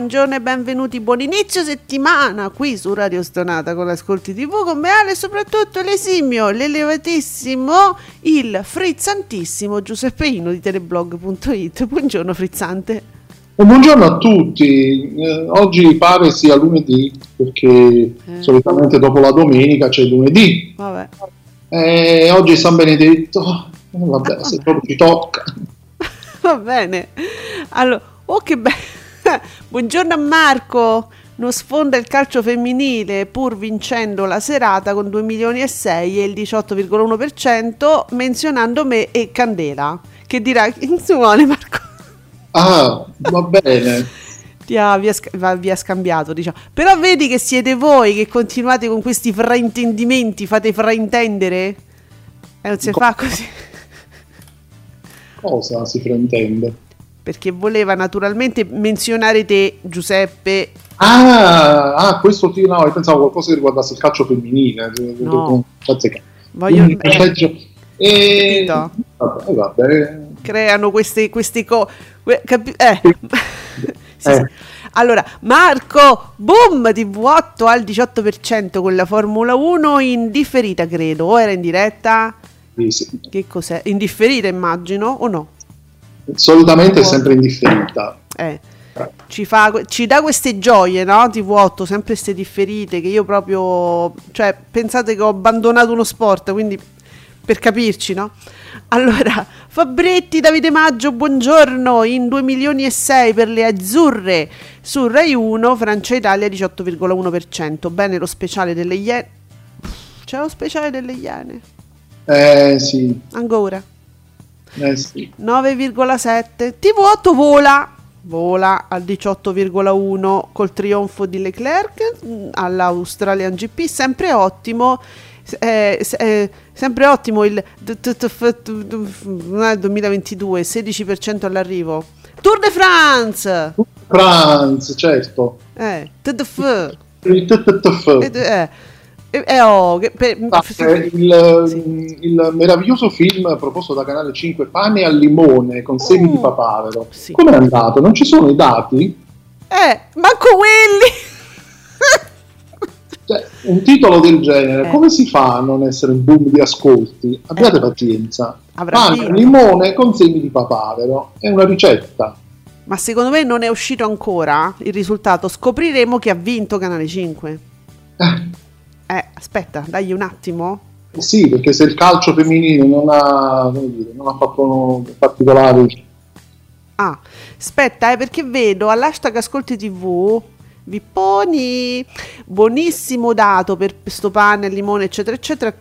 Buongiorno e benvenuti, buon inizio settimana qui su Radio Stonata con l'Ascolti TV con me Ale e soprattutto l'esimio, l'elevatissimo, il frizzantissimo Giuseppeino di teleblog.it. Buongiorno frizzante. Buongiorno a tutti, eh, oggi pare sia lunedì perché Eh. solitamente dopo la domenica c'è lunedì. Vabbè. Eh, oggi è San Benedetto, Eh, vabbè, se proprio ci tocca. Va bene. Allora, oh che bello. Buongiorno a Marco. Non sfonda il calcio femminile pur vincendo la serata con 2 milioni e 6 e il 18,1% menzionando me e Candela. Che dirà, insomma, Marco Ah, va bene. ti ha, vi, ha, vi ha scambiato, diciamo. Però vedi che siete voi che continuate con questi fraintendimenti, fate fraintendere? E non si fa così. Cosa si fraintende? Perché voleva naturalmente menzionare te, Giuseppe, Ah, ah, questo ti, no, pensavo qualcosa che riguardasse il calcio femminile. No. Cazzica. Voglio- Un messaggio- E... Vabbè, vabbè. creano queste, queste cose. Eh. Sì, Eh. sì. Allora, Marco, boom, TV8 al 18% con la Formula 1 in differita, credo. O era in diretta? Sì, sì. Che cos'è? In differita, immagino, o no? Solitamente è sempre indifferita. Eh. Ci, fa, ci dà queste gioie, no? TV8, sempre queste differite che io proprio... Cioè, pensate che ho abbandonato uno sport, quindi per capirci, no? Allora, Fabretti, Davide Maggio, buongiorno, in 2 milioni e 6 per le azzurre su Rai 1, Francia Italia 18,1%. Bene lo speciale delle Iene. C'è lo speciale delle Iene. Eh sì, Ancora. Eh sì. 9,7 TV8 vola. Vola al 18,1 col trionfo di Leclerc mm, all'Australian GP sempre ottimo. Eh, eh, sempre ottimo il d- t- t- f- t- t- f- 2022 16% all'arrivo. Tour de France! Franz, certo. eh, TDF Il TTF. Eh, eh, eh, eh, oh, per- Ah, eh, il, il meraviglioso film proposto da Canale 5 Pane al limone con semi di Mm, papavero. sì. Come è andato? Non ci sono i dati? eh, manco quelli Cioè, un titolo del genere, Eh. come si fa a non essere un boom di ascolti? Abbiate pazienza. Avrà Pane al limone con semi di papavero. È una ricetta. Ma secondo me non è uscito ancora il risultato. Scopriremo che ha vinto Canale 5. Eh, Eh, aspetta, dagli un attimo. sì, perché se il calcio femminile non ha, come dire, non ha fatto particolari... Ah, aspetta, eh, perché vedo all'hashtag Ascolti TV. Vipponi, buonissimo dato per sto pane, limone, eccetera, eccetera.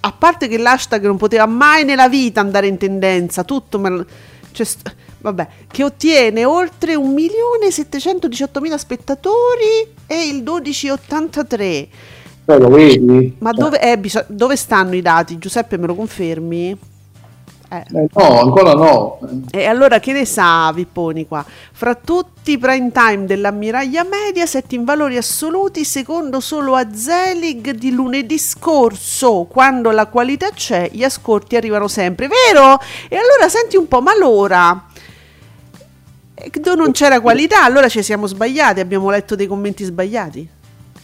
A parte che l'hashtag non poteva mai nella vita andare in tendenza, tutto, ma cioè, st- vabbè, che ottiene oltre 1.718.000 spettatori e il 12,83. Poi lo vedi? Ma Cioè, dove, eh, bisog- dove stanno i dati? Giuseppe, me lo confermi? Eh. eh, no, ancora no. E allora che ne sa Vipponi qua? Fra tutti i prime time dell'ammiraglia Mediaset in valori assoluti, secondo solo a Zelig di lunedì scorso, quando la qualità c'è, gli ascolti arrivano sempre, vero? E allora senti un po', ma allora eh, non c'era qualità, allora ci siamo sbagliati, abbiamo letto dei commenti sbagliati.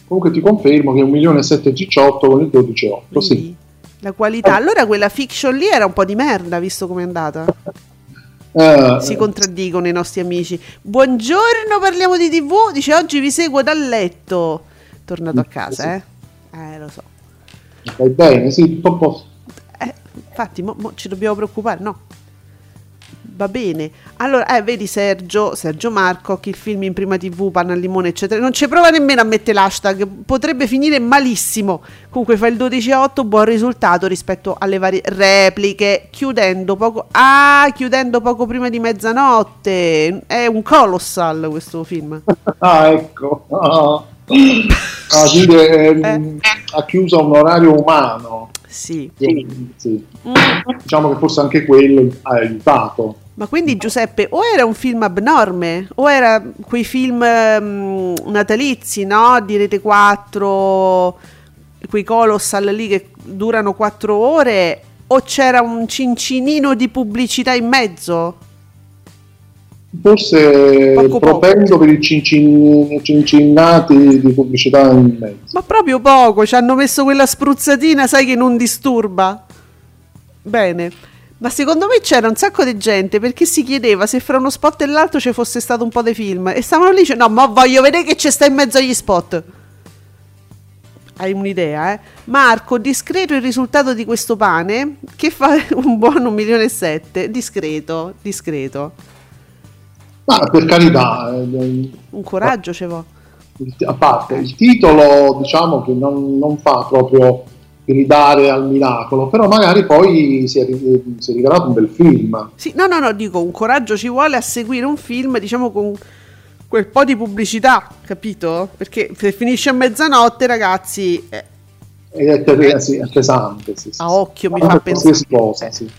Comunque ti confermo che 1.718 con il 12,8. Sì. La qualità, allora quella fiction lì era un po' di merda, visto com'è andata. Eh, Si contraddicono i nostri amici. Buongiorno, parliamo di TV. Dice oggi vi seguo dal letto. Tornato a casa, eh? Eh, lo so. Vai bene, sì, a posto. Eh, infatti, mo, mo ci dobbiamo preoccupare, no? Va bene. Allora, eh, vedi Sergio, Sergio Marco, che il film in prima TV, panna al limone, eccetera. Non ci prova nemmeno a mettere l'hashtag. Potrebbe finire malissimo. Comunque fa il 12 a 8, buon risultato rispetto alle varie repliche. Chiudendo poco. Ah, chiudendo poco prima di mezzanotte. È un colossal questo film. ah, ecco. Ah. Ah, quindi, eh, eh. ha chiuso un orario umano. Sì. sì. sì. Mm. Diciamo che forse anche quello ha aiutato. Ma quindi Giuseppe, o era un film abnorme, o era quei film um, natalizi, no? Di Rete 4, quei colossal lì che durano 4 ore, o c'era un cincinino di pubblicità in mezzo? Forse poco propendo poco. per i cincin- cincinnati di pubblicità in mezzo. Ma proprio poco, ci hanno messo quella spruzzatina, sai che non disturba. Bene. Ma secondo me c'era un sacco di gente perché si chiedeva se fra uno spot e l'altro ci fosse stato un po' di film. E stavano lì dicendo: No, ma voglio vedere che c'è sta in mezzo agli spot. Hai un'idea, eh? Marco, discreto il risultato di questo pane che fa un buon 1 milione e sette. Discreto, discreto. Ma per carità. Eh, un coraggio ce vuole. A parte il titolo, diciamo che non, non fa proprio gridare al miracolo, però magari poi si è, si rivelato un bel film. Sì, no, no, no, dico, un coraggio ci vuole a seguire un film, diciamo, con quel po' di pubblicità, capito? Perché se finisce a mezzanotte, ragazzi... Eh, è, ter- sì, è pesante, sì, sì, A occhio mi fa pensare... Cosa, sì.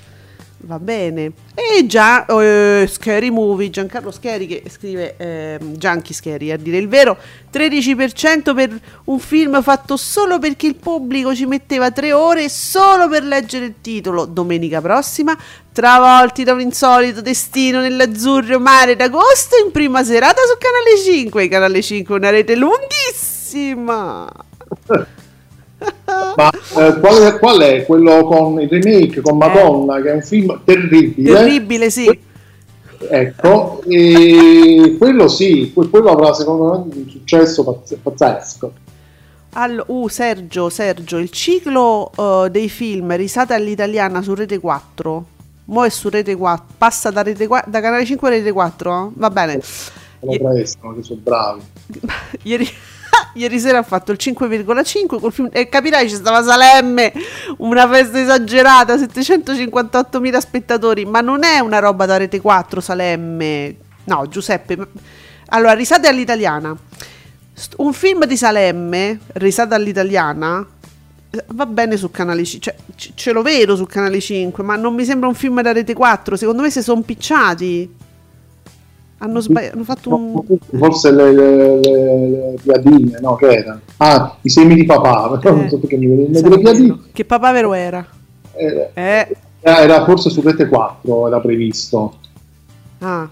Va bene. E già uh, Scary Movie, Giancarlo Scary che scrive eh, Gianchi Scary a dire il vero, 13% per un film fatto solo perché il pubblico ci metteva tre ore solo per leggere il titolo. Domenica prossima, travolti da un insolito destino nell'azzurro mare d'agosto in prima serata su Canale 5. Canale 5 una rete lunghissima. Ma eh, qual, è, qual, è, quello con il remake con Madonna, eh. che è un film terribile? Terribile, sì. Ecco, e quello sì, quello avrà secondo me un successo pazzesco. Allora, uh, Sergio, Sergio, il ciclo uh, dei film risate all'italiana su Rete 4. Mo' è su Rete 4, passa da, Rete 4, da Canale 5 a Rete 4? Va bene. Lo presto, che sono bravi. Ieri ieri sera ha fatto il 5,5 col film e capirai ci stava Salemme una festa esagerata 758.000 spettatori ma non è una roba da rete 4 Salemme. No Giuseppe allora risate all'italiana. Un film di Salemme risate all'italiana va bene su canale 5 cioè, ce lo vedo su canale 5 ma non mi sembra un film da rete 4 secondo me si sono picciati hanno, sbagli- hanno fatto un... Forse le, le, le, le, piadine, no? Che era? Ah, i semi di papà, eh, non so perché mi viene le piadine. Che papà vero era? Eh, eh. Era forse su Rete 4, era previsto. Ah,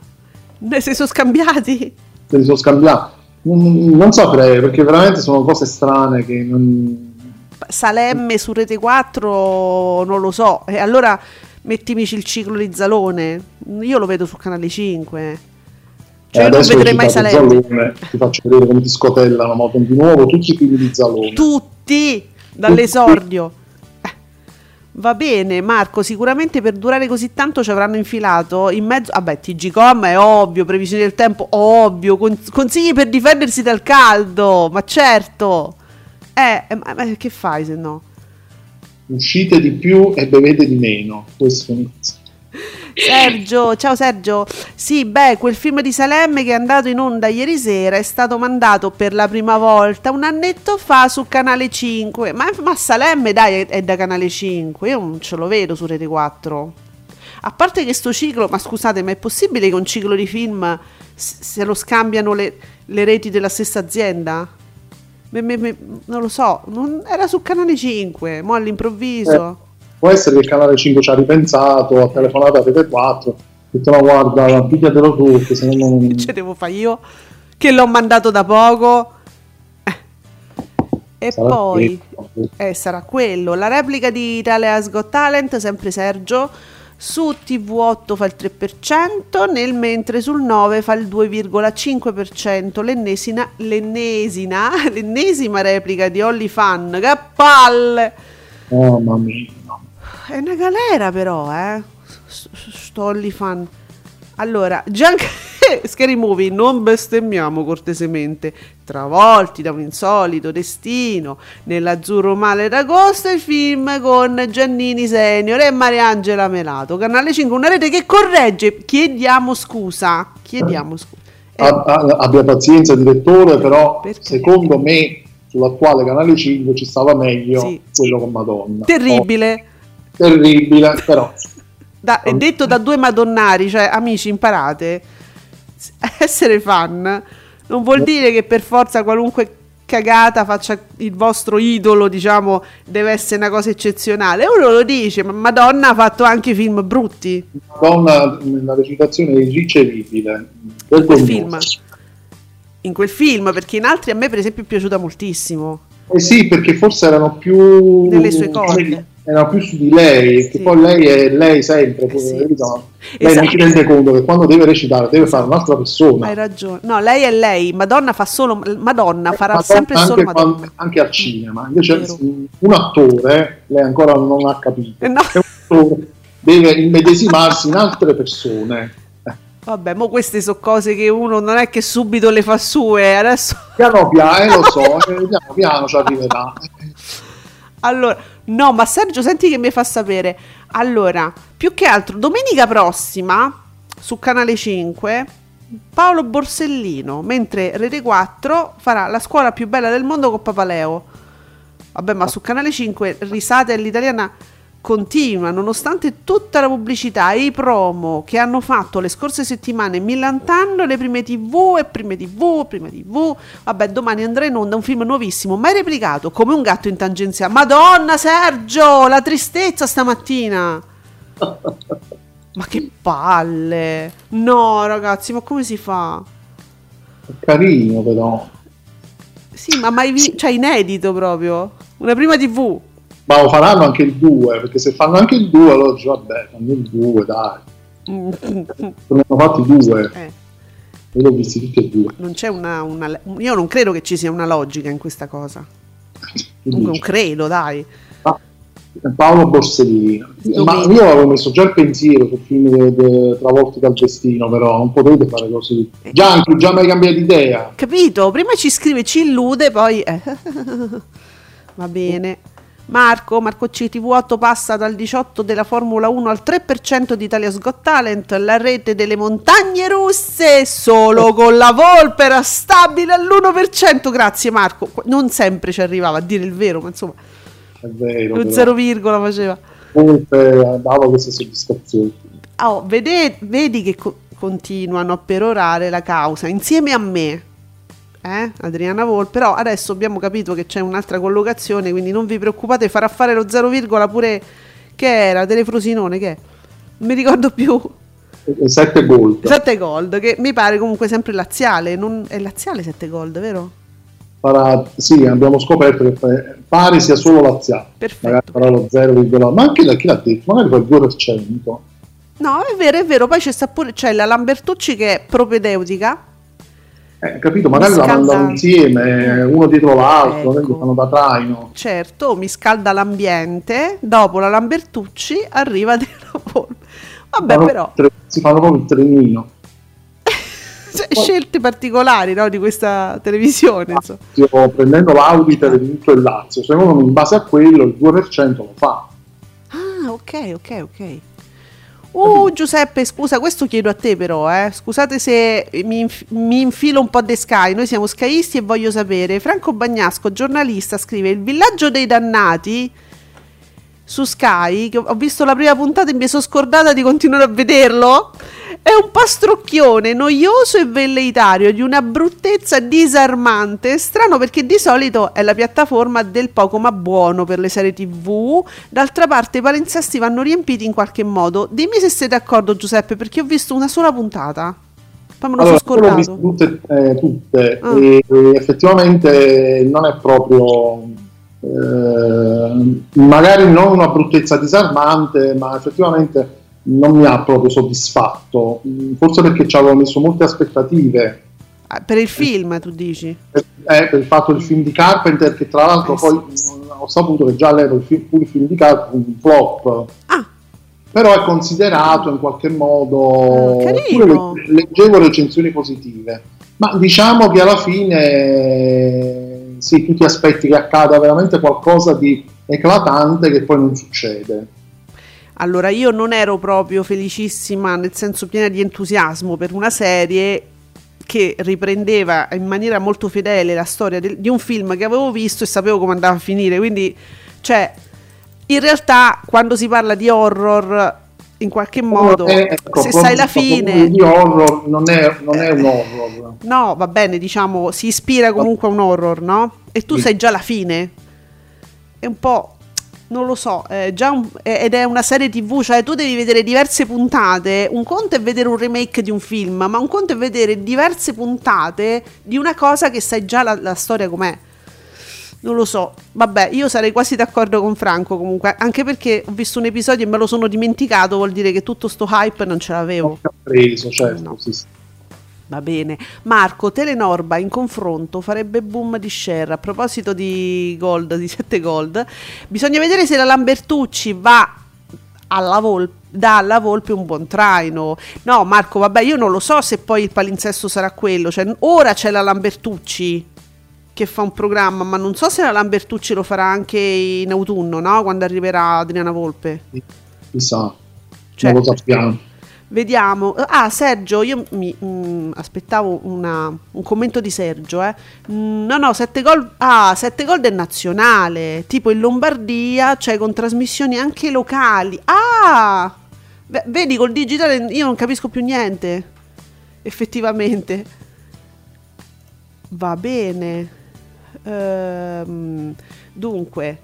ne si sono scambiati? Se li sono scambiati. Non, non saprei, perché veramente sono cose strane che non... Salemme su Rete 4 non lo so. E allora mettimici il ciclo di Zalone. Io lo vedo su Canale 5. Cioè, eh, non vedrei mai Salerno. ti faccio vedere come ti scotellano ma di nuovo tutti i figli di Zalone. Tutti! Dall'esordio. Eh, va bene, Marco. Sicuramente per durare così tanto ci avranno infilato in mezzo. Vabbè, TGCOM è ovvio, previsioni del tempo, ovvio. consigli per difendersi dal caldo, ma certo. Eh, eh ma, ma che fai se no? Uscite di più e bevete di meno. Questo è Sergio, ciao Sergio. Sì, beh, quel film di Salemme che è andato in onda ieri sera è stato mandato per la prima volta un annetto fa su Canale 5. Ma, ma Salemme, dai, è, da Canale 5. Io non ce lo vedo su Rete 4. A parte che sto ciclo, ma scusate, ma è possibile che un ciclo di film se lo scambiano le, le reti della stessa azienda? Me, me, me, non lo so, non, era su Canale 5, mo all'improvviso. Eh può essere che il canale 5 ci ha ripensato, ha telefonato a Rete 4, ha detto no guarda, pigliatelo tu, che se no non... Ce devo fare io? Che l'ho mandato da poco? Eh. E sarà poi eh, sarà quello. La replica di Italia's Got Talent, sempre Sergio, su TV8 fa il 3%, nel mentre sul 9 fa il 2,5%. L'ennesima, l'ennesima, l'ennesima replica di Holly Fan. Che palle! Oh mamma mia. È una galera però, eh. Sto fan. Allora, anche Scary Movie, non bestemmiamo cortesemente. Travolti da un insolito destino, nell'azzurro male d'agosto, il film con Giannini Senior e Mariangela Melato. Canale 5, una rete che corregge. Chiediamo scusa. Chiediamo scusa. Eh. Abbia pazienza, direttore, però Perché? secondo me sull'attuale Canale 5 ci stava meglio Sì. quello con Madonna. Terribile. Oh, terribile, però. Da- è detto da due madonnari, cioè amici, imparate. Essere fan non vuol dire che per forza qualunque cagata faccia il vostro idolo, diciamo, deve essere una cosa eccezionale. Uno lo dice, ma Madonna ha fatto anche film brutti. Madonna nella recitazione irricevibile. quel vergognosa. film. In quel film, perché in altri a me per esempio è piaciuta moltissimo. Eh sì, perché forse erano più Nelle sue corde. Erano più su di lei, che Sì. poi lei è lei sempre, Eh sì, lei non Esatto. si rende conto che quando deve recitare deve fare un'altra persona. Hai ragione. No, lei è lei. Madonna fa solo Madonna, farà Madonna sempre anche, solo quando- Madonna. anche al cinema. Invece un attore, lei ancora non ha capito, no. che attore deve immedesimarsi in altre persone. Vabbè, mo queste sono cose che uno non è che subito le fa sue. Adesso Piano piano, eh, lo so, eh, piano piano ci arriverà. Allora, no, ma Sergio, senti che mi fa sapere. Allora, più che altro, domenica prossima su Canale 5 Paolo Borsellino, mentre Rete 4 farà la scuola più bella del mondo con Papaleo. Vabbè, ma su Canale 5 risate all'italiana continua, nonostante tutta la pubblicità e i promo che hanno fatto le scorse settimane millantando le prime tv e prime tv, prime tv. Vabbè, domani andrà in onda un film nuovissimo, mai replicato, come un gatto in tangenziale. Madonna Sergio, la tristezza stamattina. Ma che palle. No, ragazzi, ma come si fa? Carino però. Sì, ma mai visto, cioè inedito proprio. Una prima tv. Ma lo faranno anche il 2, perché se fanno anche il 2 allora dici vabbè, fanno il 2, dai. Mm, hanno fatti due, eh. io l'ho visti tutti e due. Non c'è una, una- Io non credo che ci sia una logica in questa cosa. Non credo, dai. Ah, Paolo Borsellino. Ma io avevo messo già il pensiero sul film de- de- Travolti dal destino, però non potete fare così. Eh. Gianchi, già mai cambiato idea? Capito? Prima ci scrive, ci illude, poi... eh. Va bene. Marco, Marco CTV8 passa dal 18 della Formula 1 al 3% di Italia's Got Talent, la rete delle montagne russe, solo con la Volpe era stabile all'1%. Grazie Marco. Non sempre ci arrivava a dire il vero, ma insomma, È vero. lo però. zero virgola faceva. Comunque dava questa soddisfazione. Oh, vede- vedi che co- continuano a perorare la causa insieme a me. Eh, Adriana Vol, però adesso abbiamo capito che c'è un'altra collocazione, quindi non vi preoccupate, farà fare lo zero virgola pure che era Telefrosinone, che è? Non mi ricordo più. 7 gol. 7 gold, che mi pare comunque sempre laziale, non- è laziale 7 gold, vero? Farà- sì, abbiamo scoperto che pare sia solo laziale. Perfetto. Magari farà lo 0, ma anche da chi l'ha detto? Magari fa il 2%. No, è vero, è vero, poi c'è pure c'è la Lambertucci che è propedeutica. Eh, capito? Magari la Scaldante. mandano insieme, uno dietro l'altro, Ecco. fanno da traino. Certo, mi scalda l'ambiente. Dopo la Lambertucci arriva Adriana Volpe. Vabbè, Fanno però, tre- si fanno proprio il trenino. cioè, scelte particolari no, di questa televisione. Stiamo prendendo l'auditor di tutto il Lazio. Secondo me, in base a quello, il 2% lo fa. Ah, ok, ok, ok. Uh, Giuseppe, scusa, questo chiedo a te però, eh. Scusate se mi, inf- mi infilo un po' de Sky, noi siamo skyisti e voglio sapere. Franco Bagnasco, giornalista, scrive Il villaggio dei dannati su Sky, che ho visto la prima puntata e mi sono scordata di continuare a vederlo. È un pastrocchione noioso e velleitario di una bruttezza disarmante. Strano perché di solito è la piattaforma del poco ma buono per le serie TV. D'altra parte i palinsesti vanno riempiti in qualche modo. Dimmi se sei d'accordo Giuseppe perché ho visto una sola puntata. Poi me lo Allora, sono scordato. tutte, eh, tutte Ah. e, e effettivamente non è proprio eh, magari non una bruttezza disarmante ma effettivamente non mi ha proprio soddisfatto. Mm, forse perché ci avevo messo molte aspettative. Ah, Per il film tu dici? per, eh, per il fatto del film di Carpenter che tra l'altro Eh, poi sì, ho saputo che già all'epoca il film, pure il film di Carpenter un flop. Ah, però è considerato in qualche modo... Le- leggevo recensioni positive, ma diciamo che alla fine sì, tu ti aspetti che accada veramente qualcosa di eclatante che poi non succede. Allora, io non ero proprio felicissima, nel senso piena di entusiasmo per una serie che riprendeva in maniera molto fedele la storia del- di un film che avevo visto e sapevo come andava a finire. Quindi, cioè, in realtà, quando si parla di horror, in qualche modo, Eh, ecco, se sai la fine, di horror non è, non è un horror. no, va bene, diciamo, si ispira comunque a un horror, no? E tu Sì. sai già la fine. È un po'. Non lo so, è già un- ed è una serie tv, cioè tu devi vedere diverse puntate. Un conto è vedere un remake di un film, ma un conto è vedere diverse puntate di una cosa che sai già la, la storia com'è. Non lo so, vabbè, io sarei quasi d'accordo con Franco comunque, anche perché ho visto un episodio e me lo sono dimenticato, vuol dire che tutto sto hype non ce l'avevo. Ho preso, certo. No. sì, sì. Va bene. Marco, Telenorba in confronto farebbe boom di share. A proposito di gold, di 7 gold, bisogna vedere se la Lambertucci va alla Volpe dà alla Volpe un buon traino. No, Marco, vabbè, io non lo so se poi il palinsesto sarà quello. Cioè, ora c'è la Lambertucci che fa un programma, ma non so se la Lambertucci lo farà anche in autunno, no? Quando arriverà Adriana Volpe. Chissà, Cioè- non lo sappiamo. Vediamo. Ah, Sergio, io mi mm, aspettavo una- un commento di Sergio. Eh. Mm, no, no, 7 gol. Ah, 7 gol del nazionale. Tipo in Lombardia, cioè con trasmissioni anche locali. Ah! Beh, vedi, col digitale io non capisco più niente. Effettivamente. Va bene. Ehm, dunque,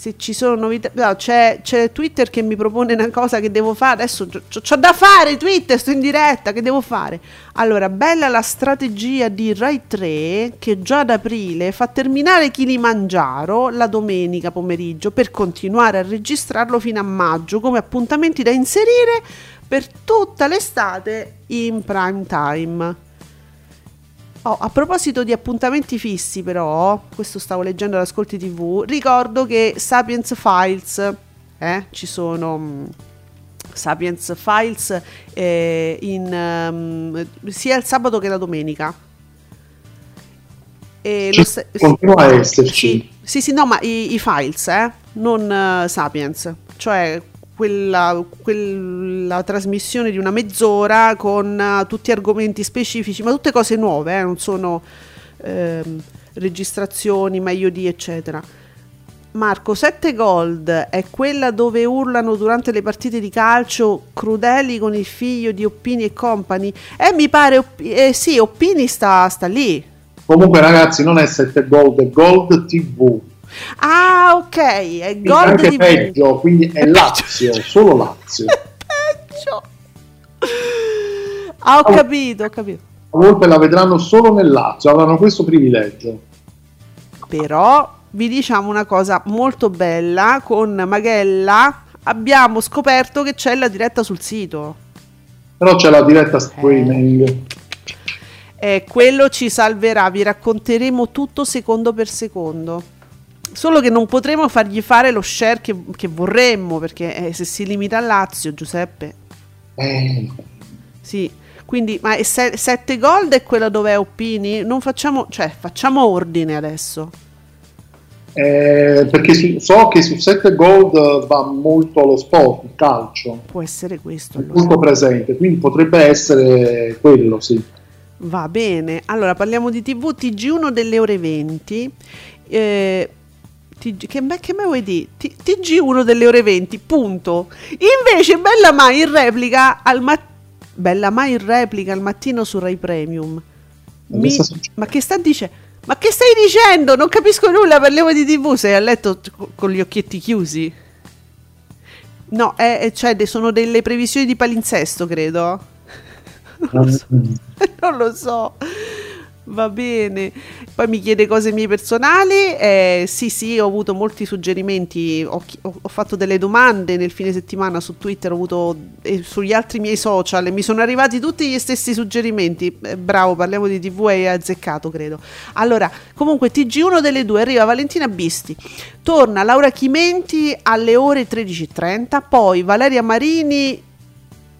se ci sono novità, no, c'è, c'è Twitter che mi propone una cosa che devo fare. Adesso ho da fare. Twitter, sto in diretta. Che devo fare? Allora, bella la strategia di Rai 3 che già ad aprile fa terminare Kilimangiaro la domenica pomeriggio per continuare a registrarlo fino a maggio come appuntamenti da inserire per tutta l'estate in prime time. Oh, a proposito di appuntamenti fissi, però, questo stavo leggendo ad Ascolti TV, ricordo che Sapiens Files, eh, ci sono mm, Sapiens Files eh, in, ehm, sia il sabato che la domenica. E Ci- sta- continua a esserci. Sì, sì, sì, no, ma i, i files, eh, non eh, Sapiens, cioè quella, quella trasmissione di una mezz'ora con eh, tutti argomenti specifici, ma tutte cose nuove, eh, non sono ehm, registrazioni, meglio di, eccetera. Marco, 7 Gold è quella dove urlano durante le partite di calcio crudeli con il figlio di Oppini e Company? Eh, mi pare, Opp- eh, sì, Oppini sta, sta lì. Comunque, ragazzi, non è 7 Gold, è Gold TV. Ah, ok, è Quindi anche TV. peggio, quindi è Lazio, solo Lazio. peggio. Ah, ho capito, ho capito. A Volpe la vedranno solo nel Lazio, avranno questo privilegio. Però vi diciamo una cosa molto bella, con Maghella abbiamo scoperto che c'è la diretta sul sito. Però c'è la diretta streaming. E quello ci salverà, vi racconteremo tutto secondo per secondo. Solo che non potremo fargli fare lo share che, che vorremmo, perché eh, se si limita a Lazio, Giuseppe, Eh, sì. Quindi, ma 7 gold è quella dove è Oppini? Non facciamo, cioè, facciamo ordine adesso. eh, perché su- so che su 7 Gold va molto lo sport, il calcio, Può essere questo. è allora. molto presente, quindi potrebbe essere quello, sì. Va bene, allora parliamo di TV TG1 delle ore 20. Eh, TG, che, me, che me vuoi dire? T- TG1 delle ore 20, punto. Invece Bella Mai in replica al mattino. Bella Mai in replica al mattino su Rai Premium. Ma Mi- ma che sta dicendo? Ma che stai dicendo? Non capisco nulla, parliamo di TV, sei a letto co- con gli occhietti chiusi. No, è- cioè, sono delle previsioni di palinsesto, credo. Non lo so. non lo so. Va bene. Poi mi chiede cose mie personali. Eh, sì, sì, ho avuto molti suggerimenti. Ho, ho, fatto delle domande nel fine settimana su Twitter, ho avuto e sugli altri miei social. Mi sono arrivati tutti gli stessi suggerimenti. Eh, bravo, parliamo di TV e azzeccato, credo. Allora, comunque, TG1 delle due arriva Valentina Bisti. Torna Laura Chimenti alle ore 13.30. Poi Valeria Marini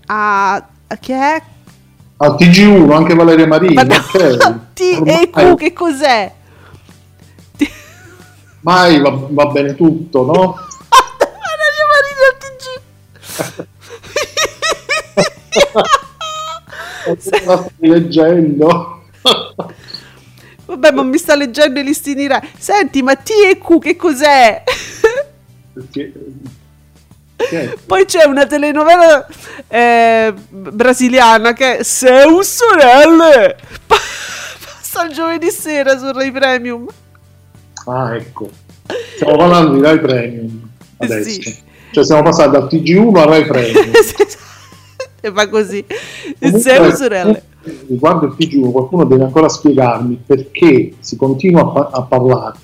a. che è? Al TG1 anche Valeria Marini. Ma no, okay. T e Q che cos'è? Mai va, va bene tutto, no? Valeria Marini al TG. La stai leggendo? Vabbè, ma mi sta leggendo i listini Rai. Senti, ma T e Q che cos'è? Perché poi c'è una telenovela eh, brasiliana che è Seu Sorelle. Passa il giovedì sera su Rai Premium. Ah, ecco. Stiamo parlando di Rai Premium adesso. Sì. Cioè siamo passati dal TG1 a Rai Premium. e fa così. Seu Sorelle. Riguardo il TG1 qualcuno deve ancora spiegarmi perché si continua a, pa- a parlare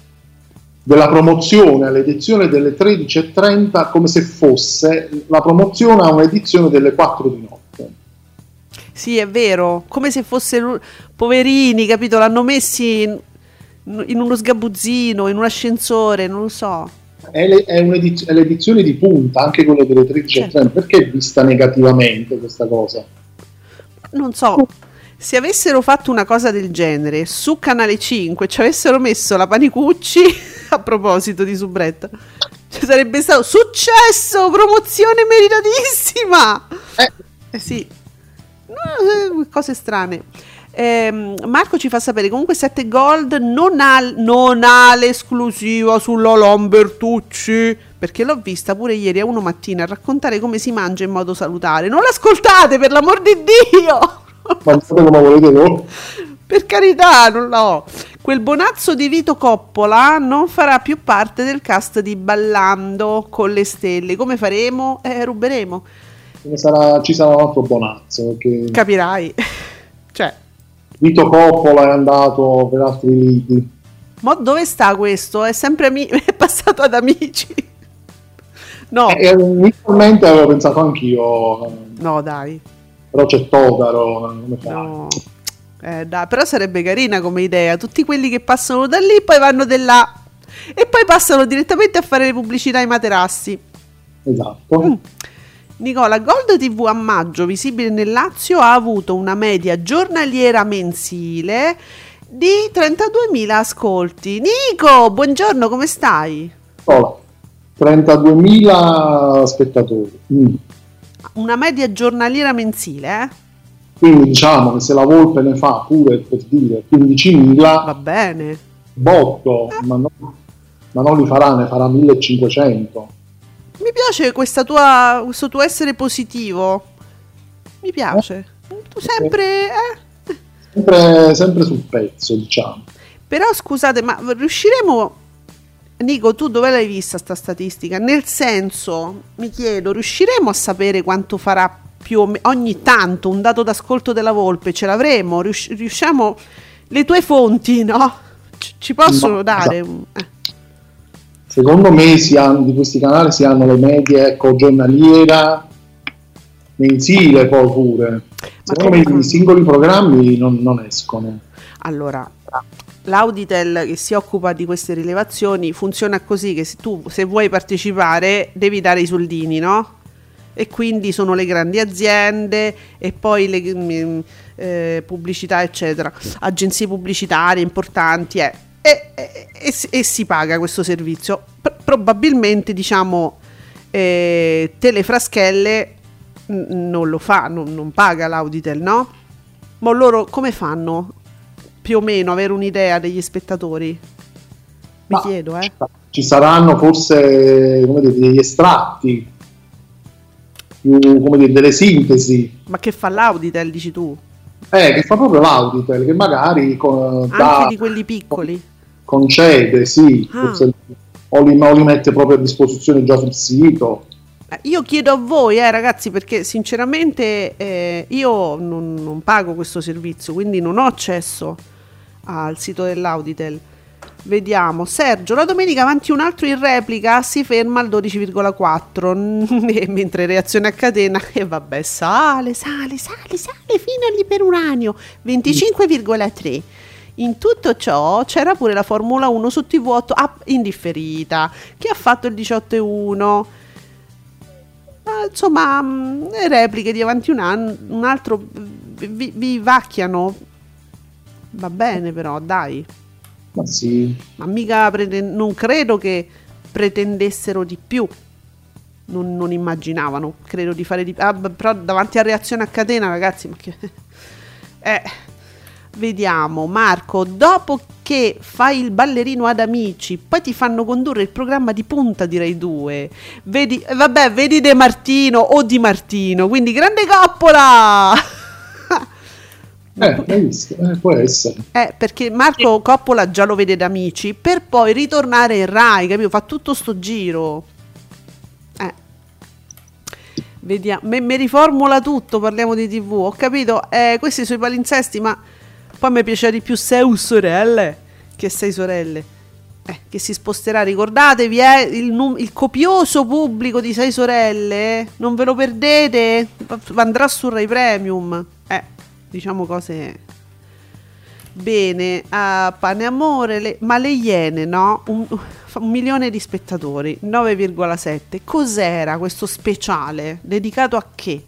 della promozione all'edizione delle 13.30 come se fosse la promozione a un'edizione delle 4 di notte. Sì, è vero, come se fosse poverini, capito? L'hanno messi in, in uno sgabuzzino, in un ascensore, non lo so. È, le, è, è l'edizione di punta, anche quella delle 13.30. Certo. Perché è vista negativamente questa cosa? Non so, se avessero fatto una cosa del genere su Canale 5, ci avessero messo la Panicucci a proposito di Subretta, ci sarebbe stato successo, promozione meritatissima. Eh, eh sì, eh, cose strane. Eh, Marco ci fa sapere comunque 7 Gold non ha, non ha l'esclusiva sulla Lambertucci perché l'ho vista pure ieri a uno mattina a raccontare come si mangia in modo salutare. Non l'ascoltate per l'amor di Dio! Mangiate come volete voi. Per carità, non l'ho. Quel bonazzo di Vito Coppola non farà più parte del cast di Ballando con le stelle. Come faremo? Eh, ruberemo. Sarà, ci sarà un altro bonazzo. Perché... Capirai. cioè. Vito Coppola è andato per altri liti. Ma dove sta questo? È sempre ami- è passato ad amici. No. Eh, inizialmente avevo pensato anch'io. No, dai però c'è Todaro, come fai? No. Eh, dai, però sarebbe carina come idea, tutti quelli che passano da lì poi vanno da là e poi passano direttamente a fare le pubblicità ai materassi. Esatto. Mm. Nicola, Gold TV a maggio, visibile nel Lazio, ha avuto una media giornaliera mensile di 32.000 ascolti. Nico, buongiorno, come stai? Oh, 32.000 spettatori. Mm una media giornaliera mensile, eh? Quindi diciamo che se la Volpe ne fa pure per dire 15.000, va bene. Botto, eh. ma, no, ma, non li farà, ne farà 1500. Mi piace tua, questo tuo essere positivo. Mi piace. Eh? Tu sempre, eh? sempre, sempre sul pezzo, diciamo. Però scusate, ma riusciremo Nico, tu dove l'hai vista sta statistica? Nel senso, mi chiedo, riusciremo a sapere quanto farà più o ogni tanto un dato d'ascolto della Volpe? Ce l'avremo? Rius- riusciamo le tue fonti, no? C- ci possono no, dare? Eh. Secondo me hanno, di questi canali si hanno le medie ecco, giornaliera, mensile poi pure. Ma Secondo me i singoli programmi non, non escono. Allora, l'Auditel che si occupa di queste rilevazioni funziona così che se tu se vuoi partecipare devi dare i soldini, no? E quindi sono le grandi aziende e poi le mm, eh, pubblicità, eccetera, agenzie pubblicitarie importanti eh. e, e, e, e, si paga questo servizio. P- probabilmente, diciamo, eh, Telefraschelle n- non lo fa, non, non paga l'Auditel, no? Ma loro come fanno? più o meno avere un'idea degli spettatori? Mi Ma chiedo, eh. Ci saranno forse come dire, degli estratti, più, come dire, delle sintesi. Ma che fa l'Auditel, dici tu? Eh, che fa proprio l'Auditel, che magari con, Anche da, di quelli piccoli. Concede, sì. Ah. Forse, o, li, o li mette proprio a disposizione già sul sito. Eh, io chiedo a voi, eh, ragazzi, perché sinceramente eh, io non, non, pago questo servizio, quindi non ho accesso al sito dell'Auditel. Vediamo, Sergio, la domenica avanti un altro in replica si ferma al 12,4 mentre reazione a catena e vabbè sale, sale, sale, sale fino all'iperuranio 25,3. In tutto ciò c'era pure la Formula 1 su TV8 ah, indifferita che ha fatto il 18,1. Ah, insomma, mh, le repliche di avanti un anno, un altro vi, vi vacchiano. Va bene però, dai. Ma sì. Ma mica preten- non credo che pretendessero di più. Non, non immaginavano, credo di fare di più. Ah, però davanti a reazione a catena, ragazzi, ma che... eh, vediamo, Marco, dopo che fai il ballerino ad amici, poi ti fanno condurre il programma di punta di Rai 2. Vedi, eh, vabbè, vedi De Martino o Di Martino, quindi grande coppola! Eh, hai visto? Eh, può essere. Eh, perché Marco Coppola già lo vede da amici, per poi ritornare in Rai, capito? Fa tutto sto giro. Eh. Vediamo, me riformula tutto, parliamo di TV. Ho capito, eh, questi sui palinsesti, ma poi mi piace di più sei sorelle che sei sorelle. Eh, che si sposterà, ricordatevi, eh, il, il copioso pubblico di sei sorelle, non ve lo perdete, andrà su Rai Premium. Eh diciamo cose bene. A pane amore le, ma le iene no? Un, un, milione di spettatori 9,7 cos'era questo speciale? Dedicato a che?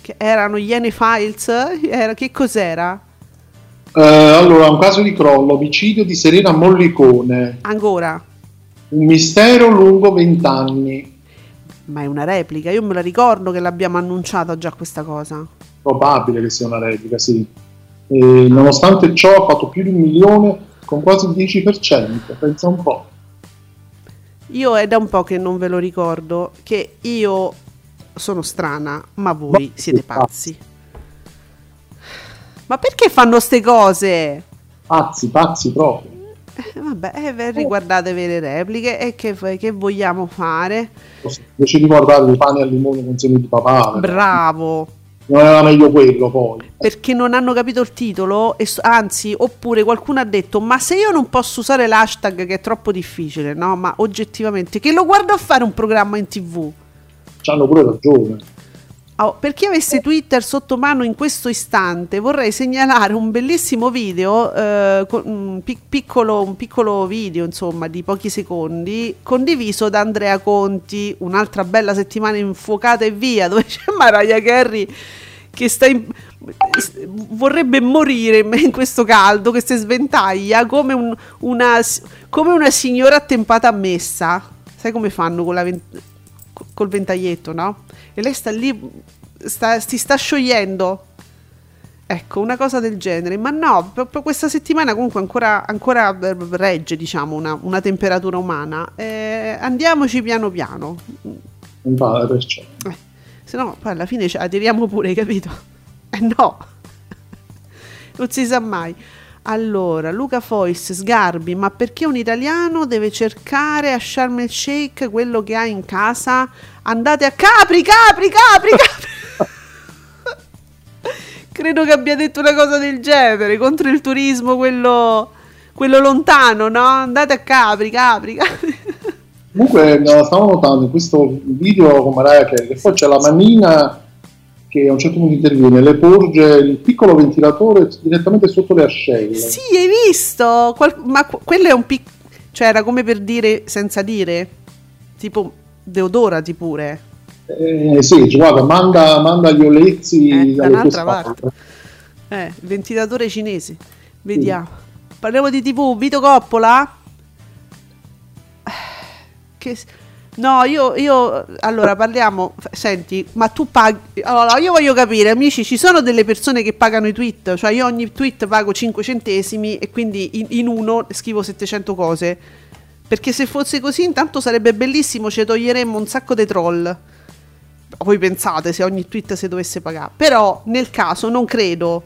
che erano iene files? Era, che cos'era? Uh, allora un caso di crollo omicidio di Serena Mollicone. Ancora? Un mistero lungo vent'anni. Ma è una replica io me la ricordo che l'abbiamo annunciata già questa cosa probabile che sia una replica, sì. E nonostante ciò ha fatto più di un milione con quasi il 10%, pensa un po'. Io è da un po' che non ve lo ricordo, che io sono strana, ma voi ma siete pazzi. Ma perché fanno ste cose? Pazzi, pazzi proprio. Eh, vabbè, eh, riguardatevi le repliche e che, che vogliamo fare? Invece di guardare i pani al limone con semi di papà. Bravo non era meglio quello poi. Perché non hanno capito il titolo, e, anzi, oppure qualcuno ha detto: Ma se io non posso usare l'hashtag che è troppo difficile, no? Ma oggettivamente, che lo guardo a fare un programma in tv? C'hanno pure ragione. Oh, per chi avesse Twitter sotto mano in questo istante, vorrei segnalare un bellissimo video, eh, un, pic- piccolo, un, piccolo, video, insomma, di pochi secondi, condiviso da Andrea Conti, un'altra bella settimana infuocata e via, dove c'è Mariah Carey che sta in, vorrebbe morire in questo caldo, che si sventaglia come, un, una, come una signora attempata a messa. Sai come fanno con la vent- col ventaglietto, no? E lei sta lì, sta, si sta sciogliendo. Ecco, una cosa del genere. Ma no, proprio questa settimana comunque ancora, ancora regge, diciamo, una, una temperatura umana. Eh, andiamoci piano piano. Un perciò. Eh se no poi alla fine ce la tiriamo pure, capito? Eh no, non si sa mai. Allora, Luca Fois, Sgarbi, ma perché un italiano deve cercare a Sharm el Sheikh quello che ha in casa? Andate a Capri, Capri, Capri, Capri. Credo che abbia detto una cosa del genere contro il turismo, quello, quello lontano, no? Andate a Capri, Capri, Capri. Comunque stavo notando in questo video con Mariah Carey che poi c'è la manina che a un certo punto interviene, le porge il piccolo ventilatore direttamente sotto le ascelle. Sì, hai visto? Qual- ma qu- quello è un piccolo... Cioè era come per dire senza dire? Tipo deodorati pure. Eh, sì, guarda, manda, manda gli olezzi eh, da un'altra parte. Eh, il ventilatore cinese. Vediamo. Sì. Parliamo di TV, Vito Coppola? Che... No, io, io, allora parliamo. Senti, ma tu paghi. Allora, io voglio capire, amici, ci sono delle persone che pagano i tweet, cioè io ogni tweet pago 5 centesimi e quindi in, in uno scrivo 700 cose. Perché se fosse così, intanto sarebbe bellissimo, ci toglieremmo un sacco di troll. Voi pensate se ogni tweet si dovesse pagare. Però nel caso non credo.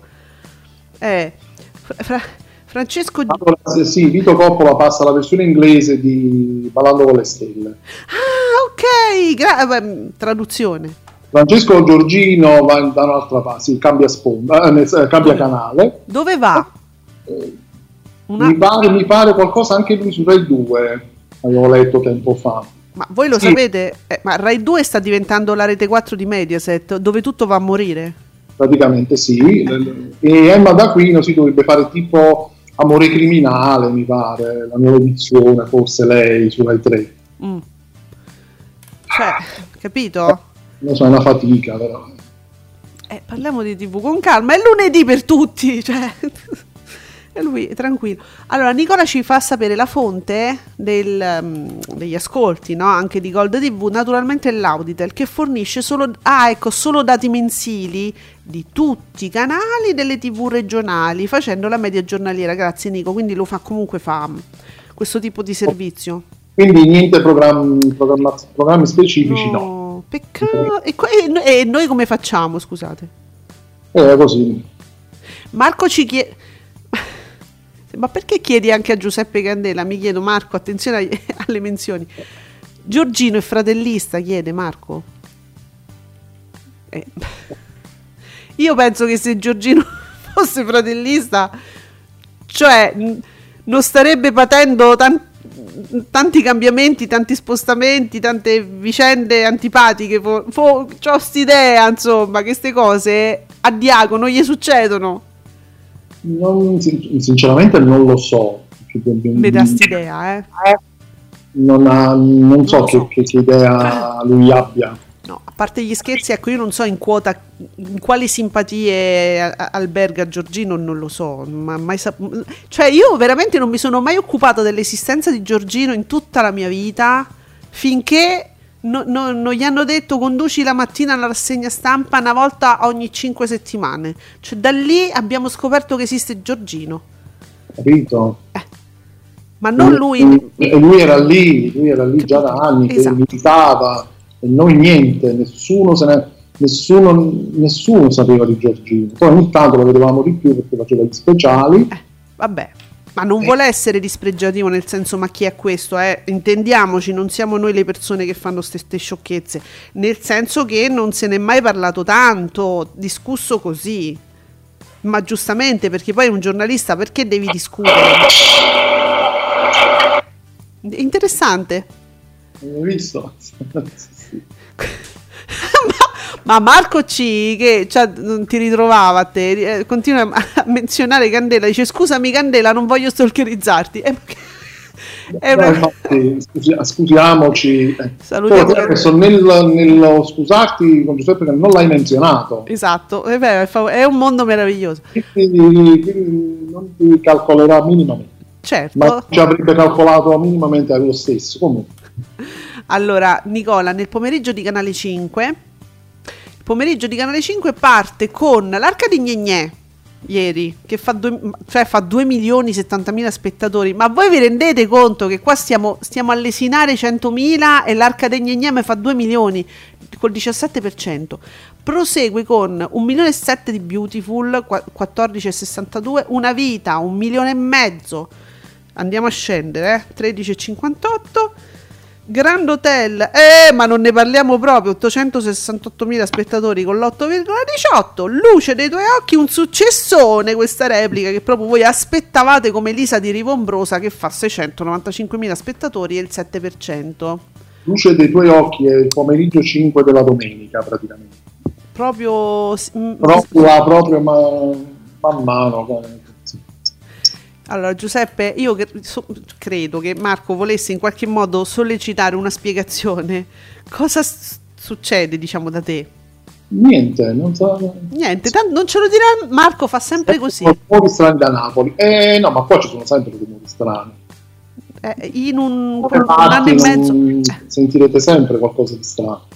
Eh, fra, Francesco allora, sì, Vito Coppola passa la versione inglese di Ballando con le stelle. Ah, ok, Gra- beh, traduzione. Francesco Giorgino va da un'altra parte, sì, cambia sponda, eh, eh, cambia canale. Dove va? Eh, Una... mi, pare, mi, pare, qualcosa anche lui su Rai 2, avevo letto tempo fa. Ma voi lo sì. sapete, eh, ma Rai 2 sta diventando la rete 4 di Mediaset, dove tutto va a morire? Praticamente sì, e Emma D'Aquino si dovrebbe fare tipo Amore criminale, mi pare, la nuova edizione, forse lei su Rai 3. Mm. Cioè, capito? Non so, è una fatica, però. Eh, parliamo di TV con calma, è lunedì per tutti, cioè... E lui tranquillo. Allora, Nicola ci fa sapere la fonte del, um, degli ascolti, no? anche di Gold TV, naturalmente è l'Auditel, che fornisce solo, ah, ecco, solo dati mensili di tutti i canali delle TV regionali, facendo la media giornaliera. Grazie Nico, quindi lo fa comunque fa questo tipo di servizio. Quindi niente programmi, programmi specifici, no. no. Peccato. E, e, noi come facciamo, scusate? È così. Marco ci chiede ma perché chiedi anche a Giuseppe Candela? Mi chiedo, Marco, attenzione alle menzioni. Giorgino è fratellista, chiede Marco. Eh. Io penso che se Giorgino fosse fratellista, cioè non starebbe patendo tanti tanti cambiamenti, tanti spostamenti, tante vicende antipatiche. Fo, fo, c'ho st'idea, insomma, che queste cose a Diaco non gli succedono. Non, sinceramente non lo so. Mi dà idea, eh? Non, ha, non so, non so. Che, che, idea lui abbia. No, a parte gli scherzi, ecco, io non so in quota in quali simpatie alberga Giorgino, non lo so. Ma mai sap- cioè, io veramente non mi sono mai occupata dell'esistenza di Giorgino in tutta la mia vita finché no, no, non gli hanno detto conduci la mattina la rassegna stampa una volta ogni cinque settimane. Cioè, da lì abbiamo scoperto che esiste Giorgino. Capito? Eh. Ma non lui. E lui era lì, lui era lì già da anni, esatto. che militava, e noi niente, nessuno se ne. Nessuno, nessuno sapeva di Giorgino. Poi ogni tanto lo vedevamo di più perché faceva gli speciali. Eh, vabbè, ma non vuole essere dispregiativo nel senso ma chi è questo? Eh? Intendiamoci, non siamo noi le persone che fanno queste sciocchezze, nel senso che non se n'è mai parlato tanto, discusso così. Ma giustamente, perché poi un giornalista perché devi discutere? Interessante. L'ho visto. Ma Marco C, che cioè, non ti ritrovava a te, eh, continua a menzionare Candela, dice scusami Candela, non voglio stalkerizzarti. Eh, è una... infatti, scusi, scusiamoci. Eh. Salutiamo. Adesso nel, nello scusarti con Giuseppe che non l'hai menzionato. Esatto, è, vero, è un mondo meraviglioso. Quindi, quindi non ti calcolerà minimamente. Certo. Ma ci avrebbe calcolato minimamente lo stesso. Comunque. Allora, Nicola, nel pomeriggio di Canale 5 pomeriggio di Canale 5 parte con l'Arca di Gnegnè ieri, che fa 2 cioè fa 2 milioni e 70 mila spettatori, ma voi vi rendete conto che qua stiamo, stiamo a lesinare 100 mila e l'Arca di Gnegnè mi fa 2 milioni col 17%. Prosegue con 1 milione e 7 di Beautiful, 14,62, Una vita, 1 milione e mezzo. Andiamo a scendere, eh? 13,58 Grand Hotel, eh, ma non ne parliamo proprio. 868.000 spettatori con l'8,18. Luce dei tuoi occhi, un successone. Questa replica che proprio voi aspettavate come Lisa di Rivombrosa che fa 695.000 spettatori e il 7%. Luce dei tuoi occhi è il pomeriggio 5 della domenica praticamente. Proprio, proprio, proprio man mano. Allora Giuseppe, io credo che Marco volesse in qualche modo sollecitare una spiegazione. Cosa s- succede, diciamo, da te? Niente, non so. Niente, tanto non ce lo dirà Marco, fa sempre così. Rumori strani da Napoli. Eh no, ma qua ci sono sempre rumori strani. Eh, in un, un anno e mezzo sentirete sempre qualcosa di strano.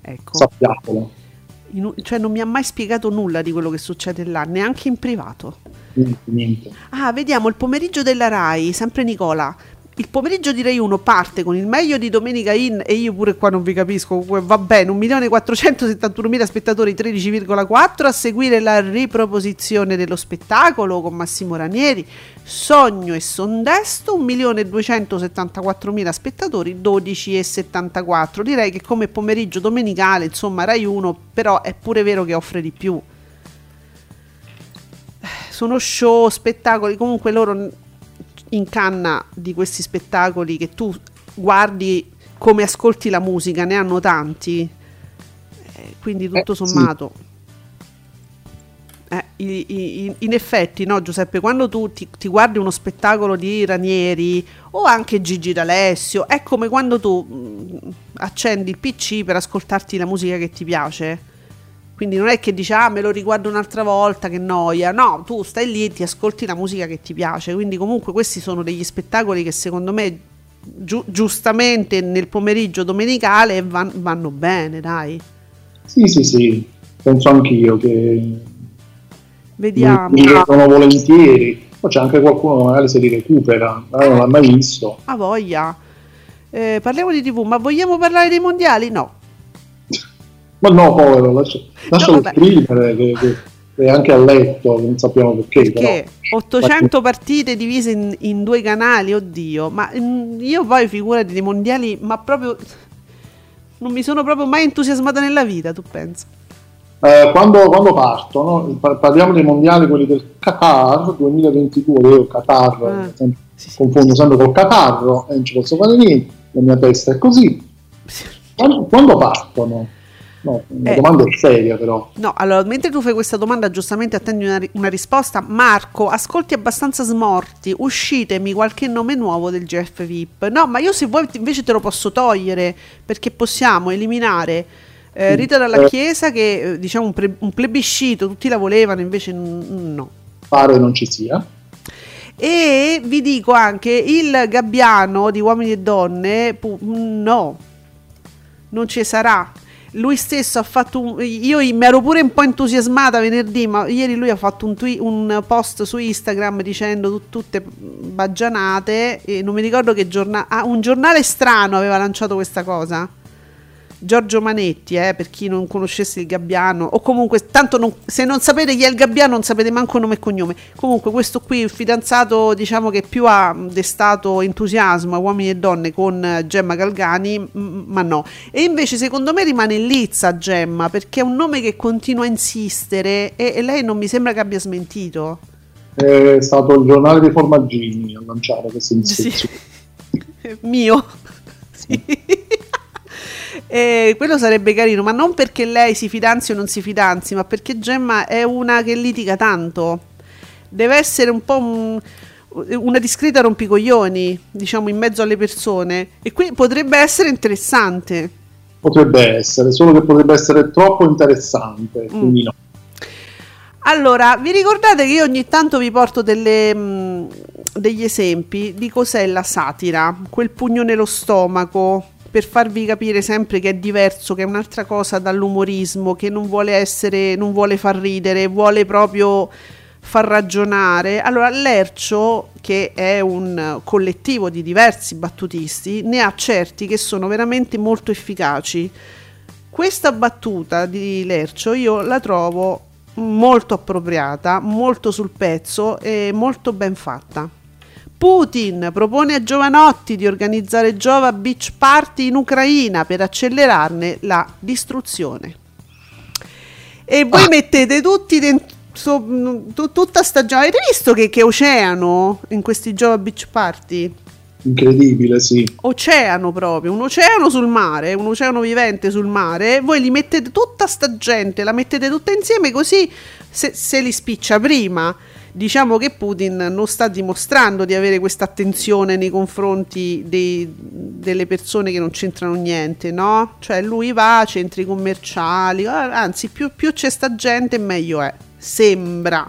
Ecco. Sappiatelo. In, cioè non mi ha mai spiegato nulla di quello che succede là, neanche in privato. Ah, vediamo il pomeriggio della RAI, sempre Nicola. il pomeriggio di Rai 1 parte con il meglio di Domenica In e io pure qua non vi capisco, va bene, 1.471.000 spettatori 13,4 a seguire la riproposizione dello spettacolo con Massimo Ranieri, Sogno e Sondesto 1.274.000 spettatori 12,74. Direi che come pomeriggio domenicale, insomma Rai 1 però è pure vero che offre di più. Sono show, spettacoli, comunque loro in canna di questi spettacoli che tu guardi come ascolti la musica, ne hanno tanti, eh, quindi tutto eh, sommato. Sì. Eh, i, i, in effetti, no, Giuseppe, quando tu ti, ti, guardi uno spettacolo di Ranieri o anche Gigi D'Alessio, è come quando tu mm, accendi il PC per ascoltarti la musica che ti piace quindi non è che dici ah me lo riguardo un'altra volta, che noia. No, tu stai lì e ti ascolti la musica che ti piace. Quindi comunque questi sono degli spettacoli che secondo me giu- giustamente nel pomeriggio domenicale van- vanno bene, dai. Sì, sì, sì, penso anch'io che Vediamo. Mi, vedono volentieri. Poi c'è anche qualcuno magari se li recupera, magari non l'ha mai visto. Ha voglia. Eh, parliamo di TV, ma vogliamo parlare dei mondiali? No. Ma no, povero, lascia, lascialo no, scrivere che, che, che, anche a letto, non sappiamo perché. Perché però. 800 partite divise in, in, due canali, oddio, ma mm, io poi figurati dei mondiali, ma proprio non mi sono proprio mai entusiasmata nella vita, tu pensi? Eh, quando, quando, partono, parliamo dei mondiali, quelli del Qatar 2022, io Qatar, ah, sempre, sì, sì, confondo sempre col Qatar e non ci posso fare niente, la mia testa è così. Quando, quando partono? No, una eh, domanda seria però. No, allora, mentre tu fai questa domanda, giustamente attendi una, una, risposta. Marco, ascolti abbastanza smorti, uscitemi qualche nome nuovo del GF VIP. No, ma io se vuoi invece te lo posso togliere, perché possiamo eliminare eh, Rita dalla eh, Chiesa, che eh, diciamo un, pre, un, plebiscito, tutti la volevano, invece n- no. Pare non ci sia. E vi dico anche il gabbiano di uomini e donne, pu- no, non ci sarà lui stesso ha fatto un, io mi ero pure un po' entusiasmata venerdì ma ieri lui ha fatto un, tweet, un post su Instagram dicendo tut, tutte baggianate e non mi ricordo che giornale ah, un giornale strano aveva lanciato questa cosa Giorgio Manetti, eh, per chi non conoscesse il Gabbiano, o comunque, tanto non, se non sapete chi è il Gabbiano non sapete manco nome e cognome. Comunque questo qui, il fidanzato, diciamo che più ha destato entusiasmo a uomini e donne con Gemma Galgani, m- ma no. E invece secondo me rimane lizza Gemma, perché è un nome che continua a insistere e, e lei non mi sembra che abbia smentito. È stato il giornale dei formaggini a lanciare questa iniziativa. Sì. Mio. Sì. E quello sarebbe carino, ma non perché lei si fidanzi o non si fidanzi, ma perché Gemma è una che litiga tanto. Deve essere un po' un, una discreta rompicoglioni, diciamo, in mezzo alle persone. E qui potrebbe essere interessante. Potrebbe essere, solo che potrebbe essere troppo interessante, mm. quindi no. Allora, vi ricordate che io ogni tanto vi porto delle, mh, mm, degli esempi di cos'è la satira, quel pugno nello stomaco, per farvi capire sempre che è diverso, che è un'altra cosa dall'umorismo, che non vuole essere, non vuole far ridere, vuole proprio far ragionare. Allora, Lercio, che è un collettivo di diversi battutisti, ne ha certi che sono veramente molto efficaci. Questa battuta di Lercio io la trovo molto appropriata, molto sul pezzo e molto ben fatta. Putin propone a Giovanotti di organizzare Giova Beach Party in Ucraina per accelerarne la distruzione. E voi ah. mettete tutti dentro So, t- tutta stagione. Avete visto che, che, oceano in questi Giova Beach Party? Incredibile, sì. Oceano proprio, un oceano sul mare, un oceano vivente sul mare. Voi li mettete tutta sta gente, la mettete tutta insieme così se, se li spiccia prima diciamo che Putin non sta dimostrando di avere questa attenzione nei confronti dei, delle persone che non c'entrano niente, no? Cioè lui va a centri commerciali, anzi più, più c'è sta gente meglio è, sembra.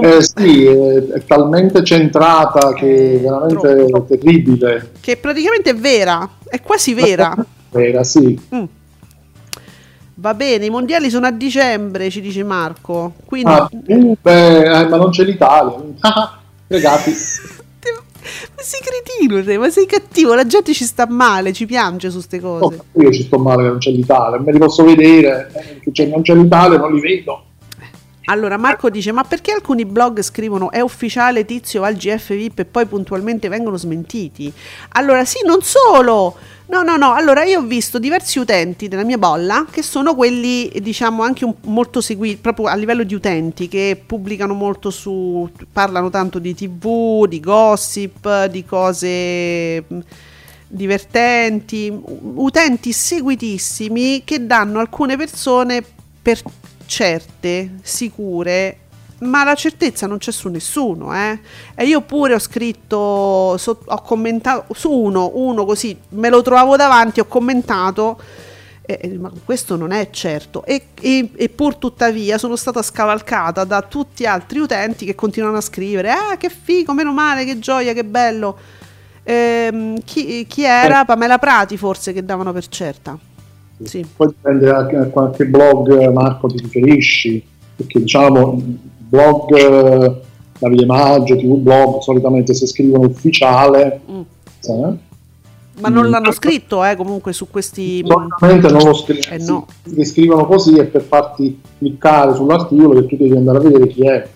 Eh sì, è, è, talmente centrata che è veramente troppo. terribile. Che praticamente è vera, è quasi vera. vera, sì. Mm. Va bene, i mondiali sono a dicembre, ci dice Marco. Quindi... Ah, beh, eh, ma non c'è l'Italia. Pregati. si cretino, sei, ma sei cattivo, la gente ci sta male, ci piange su queste cose. Oh, io ci sto male che non c'è l'Italia, me li posso vedere, eh, non c'è l'Italia, non li vedo. Allora Marco dice: Ma perché alcuni blog scrivono è ufficiale tizio al GF VIP e poi puntualmente vengono smentiti? Allora, sì, non solo. No, no, no. Allora, io ho visto diversi utenti della mia bolla che sono quelli, diciamo, anche un, molto seguiti proprio a livello di utenti che pubblicano molto su. parlano tanto di TV, di gossip, di cose divertenti, utenti seguitissimi che danno alcune persone per certe, sicure, ma la certezza non c'è su nessuno, eh? E io pure ho scritto, ho commentato su uno, uno così, me lo trovavo davanti, ho commentato, eh, ma questo non è certo. E, e, e, pur tuttavia sono stata scavalcata da tutti altri utenti che continuano a scrivere, ah che figo, meno male, che gioia, che bello. Eh, chi, chi era? Pamela Prati forse che davano per certa. Sì. Poi dipende anche da qualche blog Marco ti riferisci, perché diciamo blog eh, Davide Maggio, TV blog, solitamente se scrivono ufficiale. Mm. Eh? Ma non l'hanno scritto eh, comunque su questi... Solitamente non lo scrivono. Eh, no. Sì, scrivono così è per farti cliccare sull'articolo che tu devi andare a vedere chi è.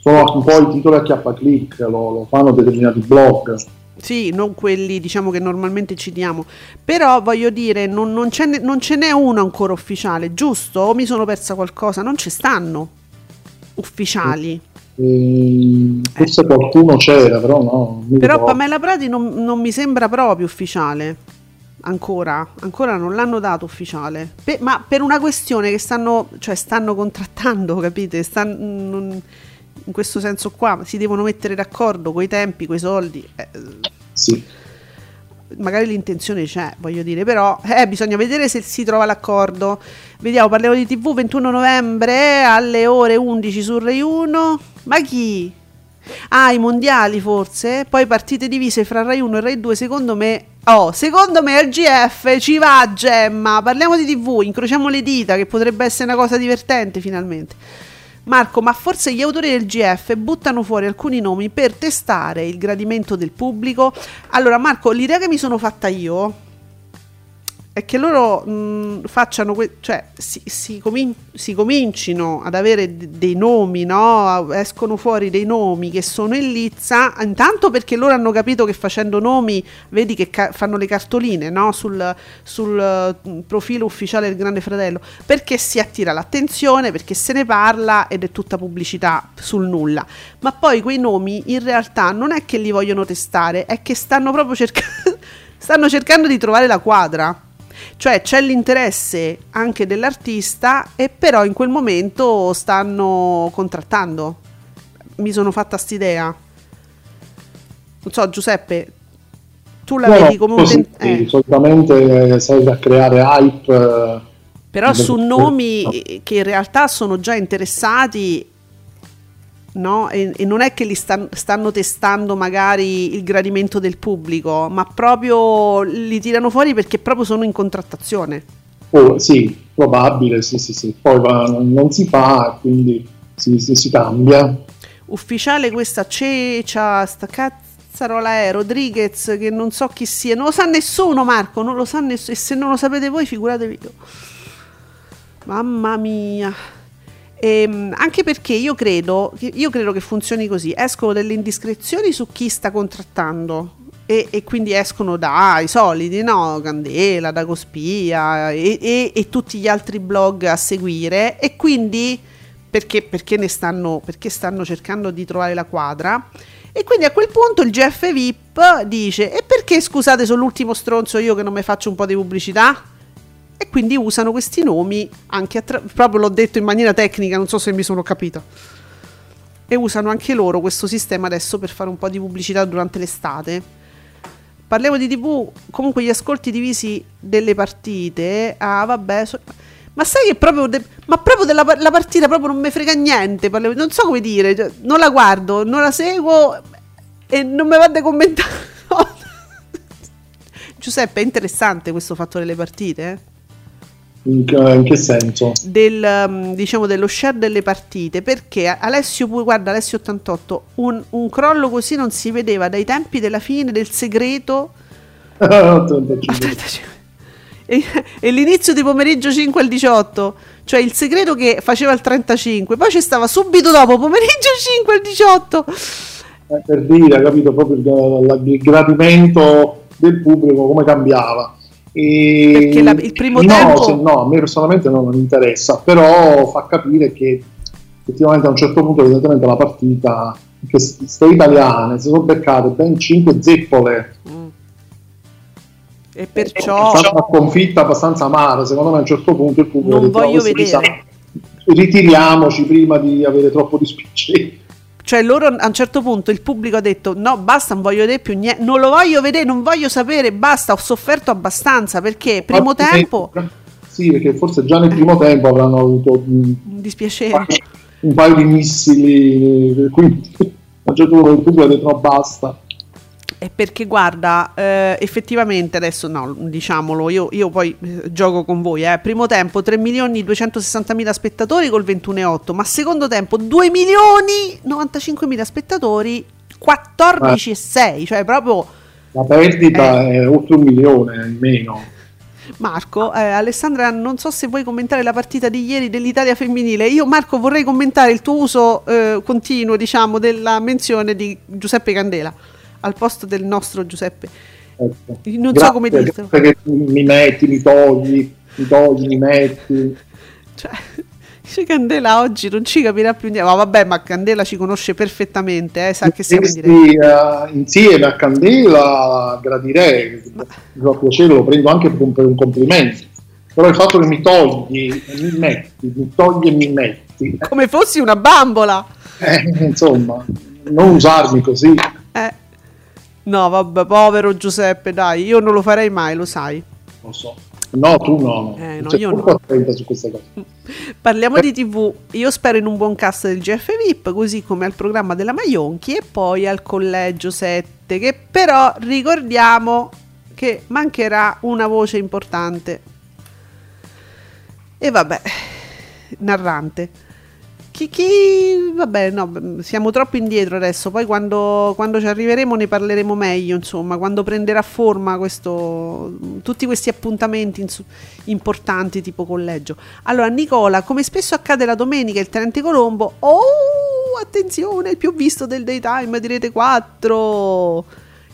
Sono un po' i titoli a chiappa click, lo, lo fanno determinati blog. Sì, non quelli diciamo che normalmente citiamo, però voglio dire, non, non, ce, n'è, non ce n'è uno ancora ufficiale, giusto? O mi sono persa qualcosa? Non ci stanno ufficiali. Mm, forse eh. qualcuno c'era, però no. Però ricordo. Pamela Prati non, non, mi sembra proprio ufficiale. Ancora, ancora non l'hanno dato ufficiale. Pe- ma per una questione che stanno, cioè stanno contrattando, capite? Stanno, non, in questo senso qua si devono mettere d'accordo con i tempi, con i soldi. Eh, sì. Magari l'intenzione c'è, voglio dire, però eh, bisogna vedere se si trova l'accordo. Vediamo, parliamo di TV 21 novembre alle ore 11 su Rai 1. Ma chi? Ah, i mondiali forse? Poi partite divise fra Rai 1 e Rai 2, secondo me... Oh, secondo me al GF ci va Gemma. Parliamo di TV, incrociamo le dita che potrebbe essere una cosa divertente finalmente. Marco, ma forse gli autori del GF buttano fuori alcuni nomi per testare il gradimento del pubblico? Allora, Marco, l'idea che mi sono fatta io è che loro mh, facciano, que- cioè si, si, comin- si, comincino ad avere d- dei nomi, no? escono fuori dei nomi che sono in lizza, intanto perché loro hanno capito che facendo nomi, vedi che ca- fanno le cartoline no? sul, sul uh, profilo ufficiale del Grande Fratello, perché si attira l'attenzione, perché se ne parla ed è tutta pubblicità sul nulla. Ma poi quei nomi in realtà non è che li vogliono testare, è che stanno proprio cercando, stanno cercando di trovare la quadra cioè c'è l'interesse anche dell'artista e però in quel momento stanno contrattando. Mi sono fatta st'idea. Non so, Giuseppe, tu la no, vedi come un... Ten- eh. Solitamente serve a creare hype. Eh, però su nomi che in realtà sono già interessati no? E, e, non è che li stan, stanno testando magari il gradimento del pubblico, ma proprio li tirano fuori perché proprio sono in contrattazione. Oh, sì, probabile, sì, sì, sì. Poi va, non si fa, quindi si, si, si cambia. Ufficiale questa cecia, sta cazzarola è Rodriguez, che non so chi sia, non lo sa nessuno Marco, non lo sa nessuno, e se non lo sapete voi figuratevi io. Mamma mia. Ehm, anche perché io credo, io credo che funzioni così, escono delle indiscrezioni su chi sta contrattando e, e, quindi escono dai soliti, no? Candela, da Cospia e, e, e, tutti gli altri blog a seguire e quindi perché, perché ne stanno, perché stanno cercando di trovare la quadra e quindi a quel punto il GF VIP dice e perché scusate sono l'ultimo stronzo io che non mi faccio un po' di pubblicità? E quindi usano questi nomi anche attra- proprio l'ho detto in maniera tecnica, non so se mi sono capito. E usano anche loro questo sistema adesso per fare un po' di pubblicità durante l'estate. Parliamo di TV, comunque gli ascolti divisi delle partite. Ah, vabbè, so- ma sai che proprio, de- ma proprio della la partita proprio non mi frega niente, parliamo- non so come dire, cioè, non la guardo, non la seguo e non mi vado a commentare. Giuseppe, è interessante questo fatto delle partite? Eh? In, in che senso? Del, um, diciamo, dello share delle partite perché Alessio guarda Alessio 88 un, un crollo così non si vedeva dai tempi della fine del segreto 35. e, e l'inizio di pomeriggio 5 al 18 cioè il segreto che faceva il 35 poi ci stava subito dopo pomeriggio 5 al 18 eh, per dire capito proprio il, il gradimento del pubblico come cambiava e perché la, il primo no, tempo se, no, a me personalmente non mi interessa però fa capire che effettivamente a un certo punto evidentemente la partita che ste italiane si sono beccate ben 5 zeppole. Mm. E perciò è stata una sconfitta abbastanza amara secondo me a un certo punto il pubblico non voglio vedere. ritiriamoci prima di avere troppo dispiacere cioè loro a un certo punto il pubblico ha detto no basta non voglio vedere più niente non lo voglio vedere non voglio sapere basta ho sofferto abbastanza perché primo Forse tempo sì perché forse già nel primo tempo avranno avuto un dispiacere. un paio di missili quindi a un certo punto il pubblico ha detto no basta è perché guarda, eh, effettivamente adesso no, diciamolo, io, io poi eh, gioco con voi, eh. primo tempo 3 milioni 260 mila spettatori col 21,8, ma secondo tempo 2 milioni 95 mila spettatori 14,6, cioè proprio... La perdita è oltre un milione in meno. Marco, eh, Alessandra, non so se vuoi commentare la partita di ieri dell'Italia femminile. Io, Marco, vorrei commentare il tuo uso eh, continuo, diciamo, della menzione di Giuseppe Candela al posto del nostro Giuseppe. Ecco. Non Grazie, so come dirlo. Perché mi metti, mi togli, mi togli, mi metti. Cioè, dice Candela oggi non ci capirà più niente. Ma vabbè, ma Candela ci conosce perfettamente, eh, sa che siamo in diretta. Uh, insieme a Candela gradirei, mi piacere, lo prendo anche per un complimento. Però il fatto che mi togli e mi metti, mi togli e mi metti. Come fossi una bambola. Eh, insomma, non usarmi così. Eh. No, vabbè, povero Giuseppe, dai, io non lo farei mai, lo sai. Lo so. No, tu no. Eh, no Cioè, io no. su queste cose. Parliamo di TV. Io spero in un buon cast del GF VIP, così come al programma della Maionchi e poi al collegio 7, che però ricordiamo che mancherà una voce importante. E vabbè, narrante. Chi, chi, vabbè, no, siamo troppo indietro adesso. Poi quando, quando, ci arriveremo ne parleremo meglio. Insomma, quando prenderà forma questo, tutti questi appuntamenti ins- importanti, tipo collegio. Allora, Nicola, come spesso accade la domenica, il Tenente Colombo. Oh, attenzione, il più visto del daytime di Rete 4.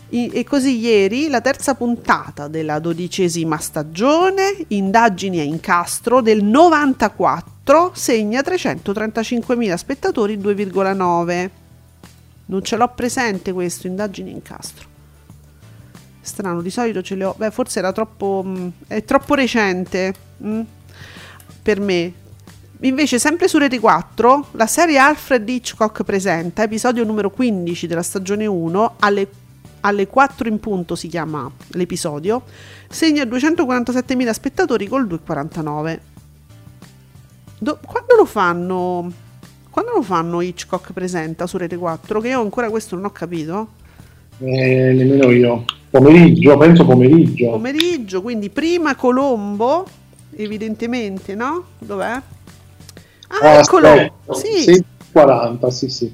I- e così ieri la terza puntata della dodicesima stagione, indagini a incastro del 94 segna 335.000 spettatori 2,9 non ce l'ho presente questo indagini in castro. Strano di solito ce le ho beh forse era troppo mh, mm, è troppo recente mh, mm, per me. Invece sempre su Rete 4 la serie Alfred Hitchcock presenta episodio numero 15 della stagione 1 alle, alle 4 in punto si chiama l'episodio segna 247.000 spettatori col 2,49 Do- quando lo fanno? Quando lo fanno Hitchcock presenta su Rete 4? Che io ancora questo non ho capito. Eh, nemmeno io. Pomeriggio, penso pomeriggio. Pomeriggio, quindi prima Colombo, evidentemente, no? Dov'è? Ah, ah aspetta, Sì. 40, sì, sì.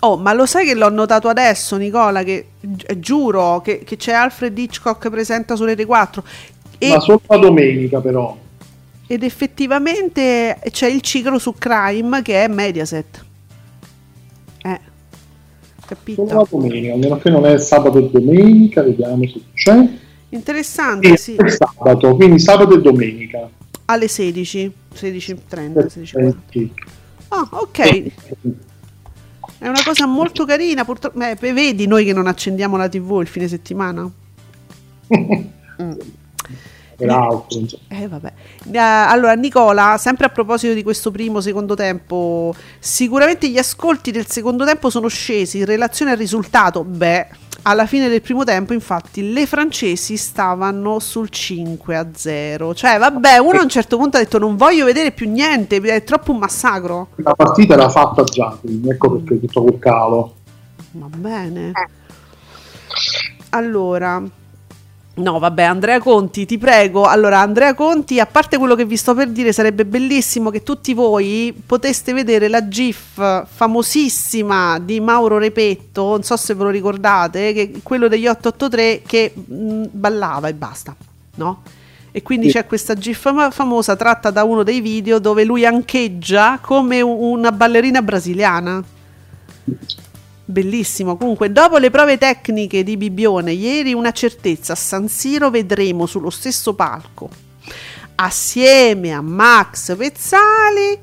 Oh, ma lo sai che l'ho notato adesso, Nicola, che gi- giuro che, che c'è Alfred Hitchcock presenta su Rete 4. E... Ma solo la domenica però. Ed effettivamente c'è il ciclo su Crime che è Mediaset. Eh, capito? Solo la domenica, almeno che non è sabato e domenica, vediamo se c'è. Interessante, sì. È sabato, quindi sabato e domenica. Alle 16, 16.30, 16.40. Ah, ok. È una cosa molto carina, purtroppo. Eh, vedi noi che non accendiamo la TV il fine settimana? mm peraltro. Eh, vabbè. Uh, allora, Nicola, sempre a proposito di questo primo secondo tempo, sicuramente gli ascolti del secondo tempo sono scesi in relazione al risultato. Beh, alla fine del primo tempo, infatti, le francesi stavano sul 5 a 0. Cioè, vabbè, uno a un certo punto ha detto: Non voglio vedere più niente, è troppo un massacro. La partita era fatta già, quindi ecco perché tutto quel calo. Va bene. Allora, No, vabbè, Andrea Conti, ti prego. Allora, Andrea Conti, a parte quello che vi sto per dire, sarebbe bellissimo che tutti voi poteste vedere la GIF famosissima di Mauro Repetto, non so se ve lo ricordate, che quello degli 883 che mh, ballava e basta, no? E quindi Sì. c'è questa GIF fam- famosa tratta da uno dei video dove lui ancheggia come una ballerina brasiliana. Bellissimo. Comunque, dopo le prove tecniche di Bibione, ieri una certezza: a San Siro vedremo sullo stesso palco, assieme a Max Pezzali,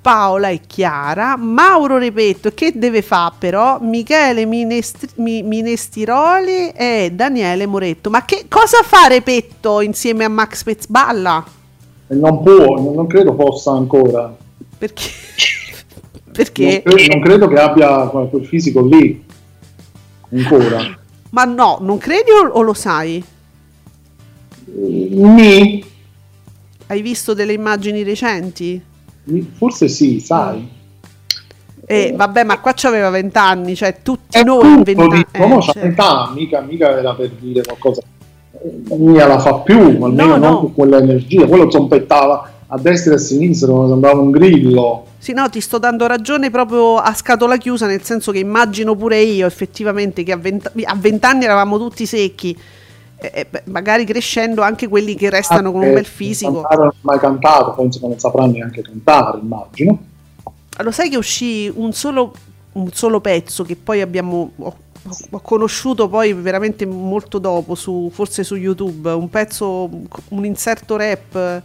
Paola e Chiara, Mauro Repetto, che deve fare però? Michele Minestri- Mi- Minestiroli e Daniele Moretto. Ma che cosa fa Repetto insieme a Max Pezzali? Balla? E non può, non credo possa ancora. Perché? Perché? Non, cre- non credo che abbia quel fisico lì ancora. Ma no, non credi o, lo sai? Mi, Hai visto delle immagini recenti? forse sì, sai. Eh, vabbè, ma qua c'aveva 20 anni, cioè tutti È noi appunto, 20 anni. dico, eh, mo c'ha cioè. 20 anni, mica, mica era per dire qualcosa. Eh, Mia la fa più, almeno No, non no. con quella energia. Quello zompettava a destra e a sinistra, come sembrava un grillo. Sì, no, ti sto dando ragione proprio a scatola chiusa, nel senso che immagino pure io effettivamente che a 20, a 20 anni eravamo tutti secchi, e- e beh, magari crescendo anche quelli che restano con un Eh, bel fisico. Cantare non ha mai cantato, penso che non saprà neanche cantare, immagino. Lo sai che uscì un solo, un solo pezzo che poi abbiamo ho, ho conosciuto poi veramente molto dopo, su, forse su YouTube, un pezzo, un inserto rap,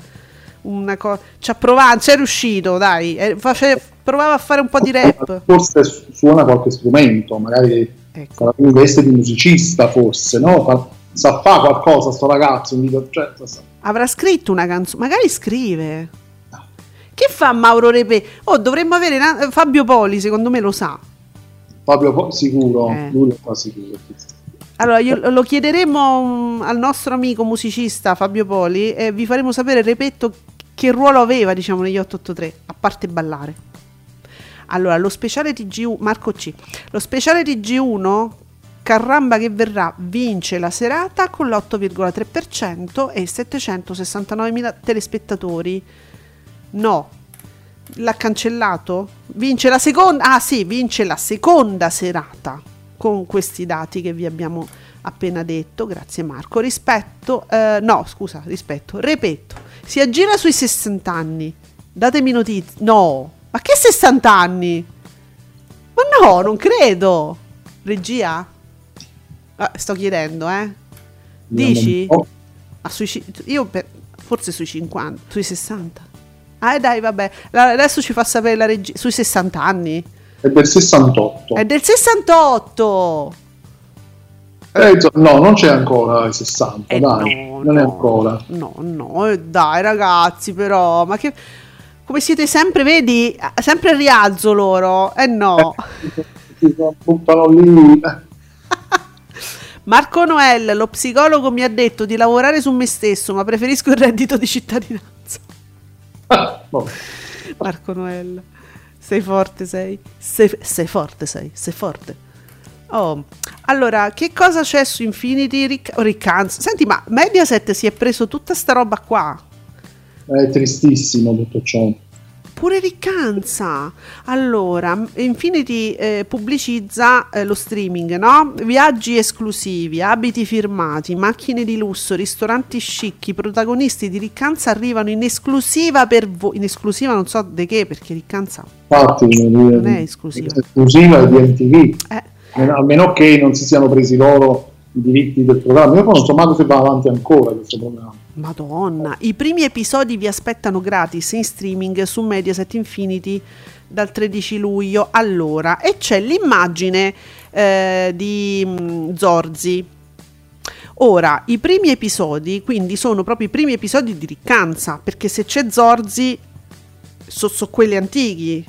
una cosa. Ci ha provato, c'è riuscito, dai, eh, face- provava a fare un po' di rap. Forse su- suona qualche strumento, magari Ecco. sarà in veste di musicista, forse, no? Fa- sa fa qualcosa sto ragazzo, un video- cioè, sa- Avrà scritto una canzone, magari scrive. Che fa Mauro Repe? Oh, dovremmo avere na- Fabio Poli, secondo me lo sa. proprio po- sicuro, Eh. lui lo fa sicuro. Allora, io lo chiederemo mm, al nostro amico musicista Fabio Poli e vi faremo sapere, ripeto, che ruolo aveva, diciamo, negli 883, a parte ballare. Allora, lo speciale TG1, Marco C, lo speciale TG1, Carramba che verrà, vince la serata con l'8,3% e 769.000 telespettatori. No, l'ha cancellato? Vince la seconda, ah sì, vince la seconda serata con questi dati che vi abbiamo appena detto, grazie Marco. Rispetto, eh, no scusa, rispetto, ripeto, si aggira sui 60 anni. Datemi notizie. No, ma che 60 anni? Ma no, non credo. Regia? Ah, sto chiedendo, eh. Dici? Ah, sui io per- forse sui 50, sui 60. Ah, dai, vabbè. Adesso ci fa sapere la regia. Sui 60 anni? È del 68. È del 68. Eh, no, non c'è ancora i 60, Eh, dai, no, non è no, ancora. No, no, eh, dai, ragazzi, però, ma che. Come siete sempre, vedi, sempre a rialzo loro. Eh no. Si buttano lì. eh. Marco Noel, lo psicologo, mi ha detto di lavorare su me stesso, ma preferisco il reddito di cittadinanza. Ah, vabbè. Marco Noel, sei forte, sei. Sei, sei forte, sei. Sei forte. Oh, allora, che cosa c'è su Infinity Ric- oh, Riccanza? Senti, ma Mediaset si è preso tutta sta roba qua. È tristissimo tutto ciò. Pure Riccanza. Allora, Infinity eh, pubblicizza eh, lo streaming, no? Viaggi esclusivi, abiti firmati, macchine di lusso, ristoranti chic. I protagonisti di Riccanza arrivano in esclusiva per voi. In esclusiva non so di che, perché Riccanza Infatti, non è esclusiva. esclusiva di MTV. Eh, A meno che non si siano presi loro i diritti del programma. Io poi non so manco se va avanti ancora questo programma. Madonna, i primi episodi vi aspettano gratis in streaming su Mediaset Infinity dal 13 luglio. Allora, e c'è l'immagine eh, di mm, Zorzi. Ora, i primi episodi, quindi sono proprio i primi episodi di Riccanza, perché se c'è Zorzi, sono quelli antichi,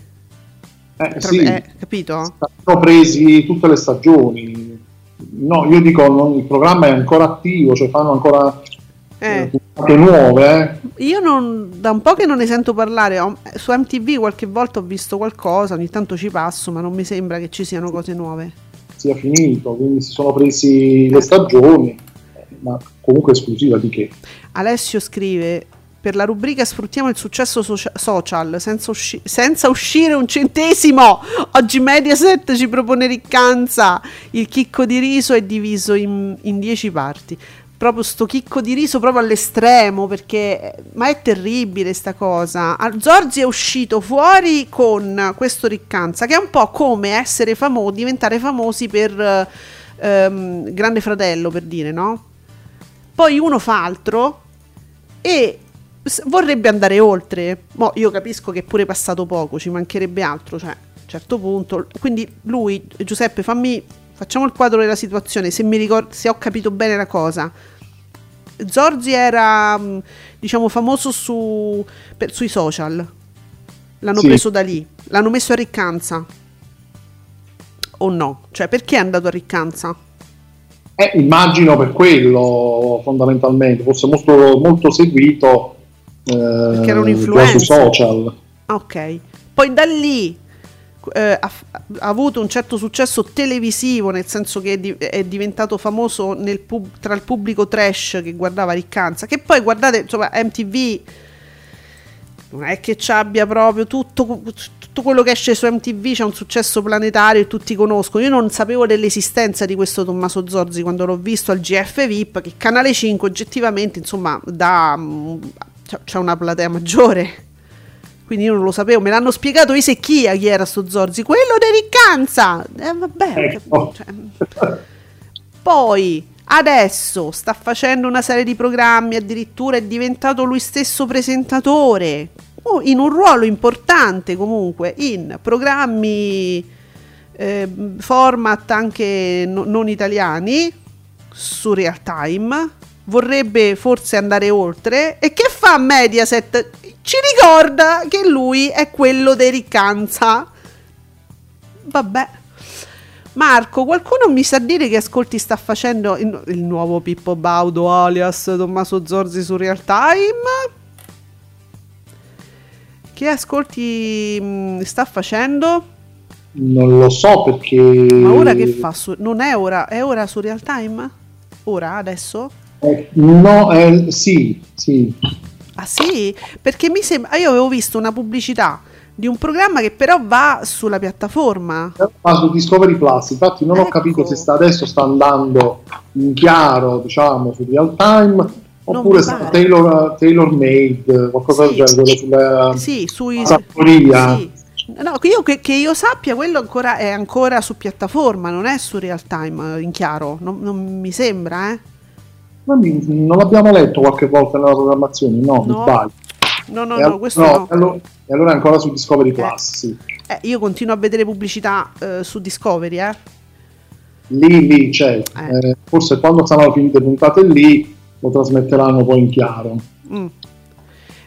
Eh, tra- sì, eh, capito? sono presi tutte le stagioni. No, io dico, non- il programma è ancora attivo, cioè fanno ancora Eh. eh, puntate nuove. eh. Io non, da un po' che non ne sento parlare, ho- su MTV qualche volta ho visto qualcosa, ogni tanto ci passo, ma non mi sembra che ci siano cose nuove. sia finito, quindi si sono presi le stagioni. ma comunque esclusiva di che? Alessio scrive per la rubrica sfruttiamo il successo socia- social senza, usci- senza, uscire un centesimo. Oggi Mediaset ci propone riccanza. Il chicco di riso è diviso in, in dieci parti. Proprio sto chicco di riso proprio all'estremo perché ma è terribile sta cosa. Zorzi è uscito fuori con questo riccanza che è un po' come essere famosi, diventare famosi per ehm, Grande Fratello per dire, no? Poi uno fa altro e vorrebbe andare oltre. Mo io capisco che è pure passato poco, ci mancherebbe altro, cioè a un certo punto. Quindi lui, Giuseppe, fammi, facciamo il quadro della situazione, se, mi ricordo, se ho capito bene la cosa. Zorzi era, mm, diciamo, famoso su, per, sui social. L'hanno sì. preso da lì, l'hanno messo a riccanza. O no? Cioè, perché è andato a riccanza? Eh, immagino per quello, fondamentalmente, fosse molto, molto seguito perché era un influencer sui social. Ok, poi da lì eh, ha, ha, avuto un certo successo televisivo, nel senso che è, di, è diventato famoso pub, tra il pubblico trash che guardava Riccanza, che poi guardate, insomma, MTV non è che ci abbia proprio tutto, tutto quello che esce su MTV c'è un successo planetario e tutti conoscono. Io non sapevo dell'esistenza di questo Tommaso Zorzi quando l'ho visto al GF VIP, che Canale 5 oggettivamente, insomma, dà c'è una platea maggiore. Quindi io non lo sapevo, me l'hanno spiegato i secchia chi era sto Zorzi, quello di Riccanza. Eh, vabbè, ecco. cioè. Poi adesso sta facendo una serie di programmi, addirittura è diventato lui stesso presentatore, oh, in un ruolo importante comunque, in programmi, eh, format anche no, non italiani, su real time, vorrebbe forse andare oltre e che fa Mediaset? Ci ricorda che lui è quello di Riccanza. Vabbè. Marco, qualcuno mi sa dire che ascolti sta facendo il, il nuovo Pippo Baudo alias Tommaso Zorzi su Real Time? Che ascolti mh, mm, sta facendo? Non lo so perché... Ma ora che fa? Su, non è ora, è ora su Real Time? Ora, adesso? Eh, no, eh, sì, sì. Ah sì? Perché mi sembra, io avevo visto una pubblicità di un programma che però va sulla piattaforma. Va su Discovery Plus, infatti non ecco. ho capito se sta, adesso sta andando in chiaro, diciamo, su real time oppure sta tailor, tailor made, qualcosa sì. del genere sulla sì, sui, fattoria. Sì. No, io, che, che, io sappia, quello ancora, è ancora su piattaforma, non è su real time in chiaro, non, non mi sembra, eh. Non l'abbiamo letto qualche volta nella programmazione, no, no. mi sbaglio. No, no, e no, questo no. Allora, e allora è ancora su Discovery eh. Plus, sì. Eh, io continuo a vedere pubblicità eh, su Discovery, eh. Lì, lì c'è. Eh. Eh, forse quando saranno finite puntate lì lo trasmetteranno poi in chiaro. Mm.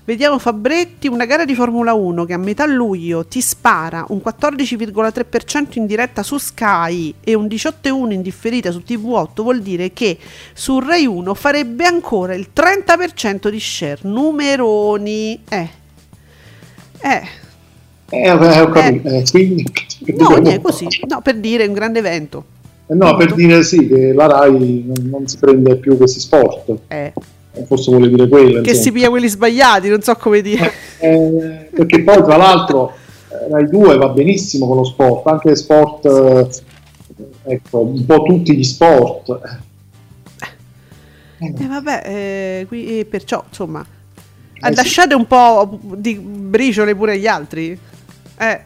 Vediamo Fabretti, una gara di Formula 1 che a metà luglio ti spara un 14,3% in diretta su Sky e un 18,1% in differita su TV8 vuol dire che su Rai 1 farebbe ancora il 30% di share. Numeroni. Eh. Eh. Eh, ho capito. Eh. quindi, no, niente, così. No, per dire un grande evento. Eh no, per dire sì, che la RAI non, non si prende più questi sport. Eh forse vuole dire quello. Che insomma. si piglia quelli sbagliati, non so come dire. Eh, perché poi tra l'altro eh, Rai 2 va benissimo con lo sport, anche sport, eh, ecco, un po' tutti gli sport. Eh, eh vabbè, eh, qui, perciò insomma, lasciate sì. un po' di briciole pure agli altri.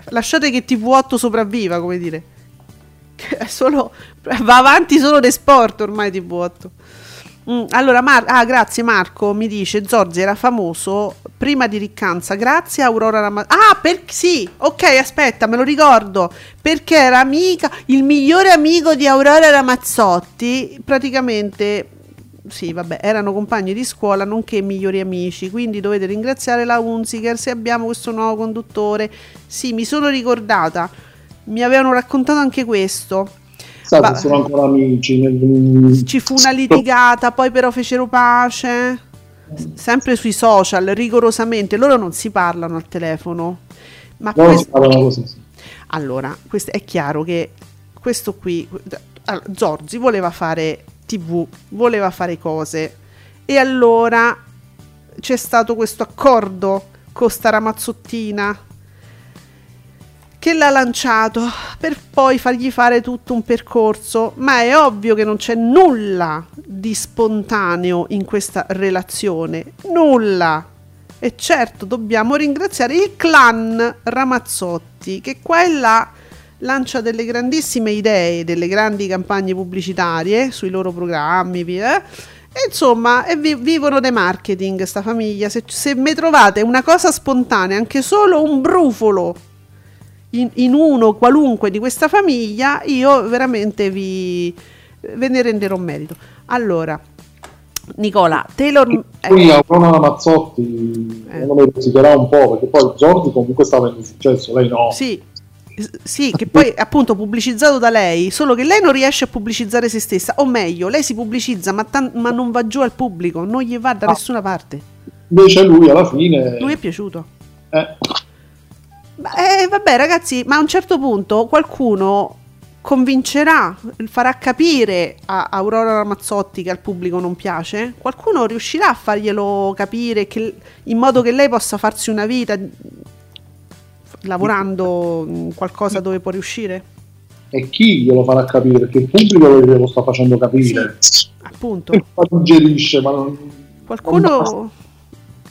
lasciate che TV8 sopravviva, come dire. Solo, va avanti solo dei sport ormai TV8. Mm, allora, Mar- ah, grazie Marco, mi dice Zorzi era famoso prima di Riccanza, grazie a Aurora Ramazzotti. Ah, per- sì, ok, aspetta, me lo ricordo, perché era amica, il migliore amico di Aurora Ramazzotti, praticamente sì, vabbè, erano compagni di scuola nonché migliori amici, quindi dovete ringraziare la Unziker se abbiamo questo nuovo conduttore. Sì, mi sono ricordata, mi avevano raccontato anche questo sa, sono ancora amici. Nel... Ci fu una litigata, poi però fecero pace. Sempre sui social, rigorosamente. Loro non si parlano al telefono. Ma no, questo... così. Sì. Allora, questo è chiaro che questo qui. Allora, Zorzi voleva fare tv voleva fare cose e allora c'è stato questo accordo con sta ramazzottina che l'ha lanciato per poi fargli fare tutto un percorso, ma è ovvio che non c'è nulla di spontaneo in questa relazione, nulla. E certo dobbiamo ringraziare il clan Ramazzotti che qua e là lancia delle grandissime idee, delle grandi campagne pubblicitarie sui loro programmi, eh? E insomma, e vi- vivono dei marketing sta famiglia. Se, se mi trovate una cosa spontanea, anche solo un brufolo in, in, uno qualunque di questa famiglia, io veramente vi ve ne renderò merito. Allora, Nicola, Taylor... Qui eh, Aurora Mazzotti eh. non lo risicherà un po' perché poi Giorgi comunque stava in successo, lei no. Sì, sì, che poi appunto pubblicizzato da lei, solo che lei non riesce a pubblicizzare se stessa, o meglio, lei si pubblicizza ma, tan- ma non va giù al pubblico, non gli va da ah. nessuna parte. Invece lui alla fine... Lui è piaciuto. Eh. Eh, vabbè ragazzi, ma a un certo punto qualcuno convincerà, farà capire a Aurora Ramazzotti che al pubblico non piace? Qualcuno riuscirà a farglielo capire che, in modo che lei possa farsi una vita lavorando in qualcosa dove può riuscire? E chi glielo farà capire? Perché il pubblico lo sta facendo capire. Sì, appunto. Suggerisce, ma non, Qualcuno non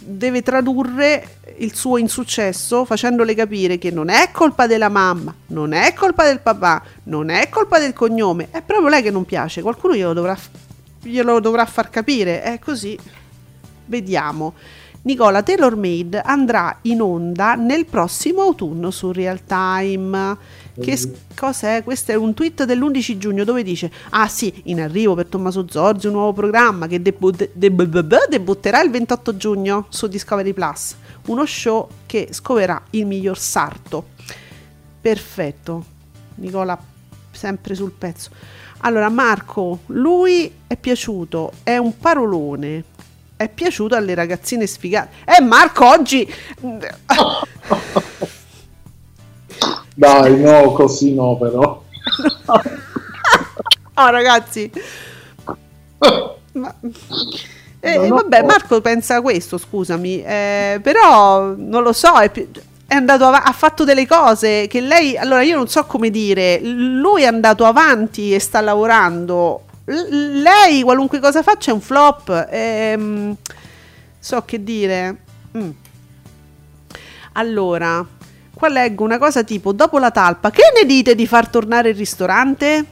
deve tradurre il suo insuccesso facendole capire che non è colpa della mamma, non è colpa del papà, non è colpa del cognome, è proprio lei che non piace, qualcuno glielo dovrà, glielo dovrà far capire, è così. Vediamo. Nicola Taylor Made andrà in onda nel prossimo autunno su Real Time. Che cos'è? Questo è un tweet dell'11 giugno dove dice: Ah, sì, in arrivo per Tommaso Zorzi un nuovo programma che debut- deb- debutterà il 28 giugno su Discovery Plus uno show che scoverà il miglior sarto. Perfetto, Nicola sempre sul pezzo. Allora Marco, lui è piaciuto, è un parolone, è piaciuto alle ragazzine sfigate. Eh Marco oggi... Dai, no, così no però. oh ragazzi. Ma... Eh, vabbè, Marco pensa questo, scusami, eh, però non lo so, è, è andato av- ha fatto delle cose che lei, allora io non so come dire, lui è andato avanti e sta lavorando, L- lei qualunque cosa faccia è un flop, ehm, so che dire. Mm. Allora, qua leggo una cosa tipo, dopo la talpa, che ne dite di far tornare il ristorante?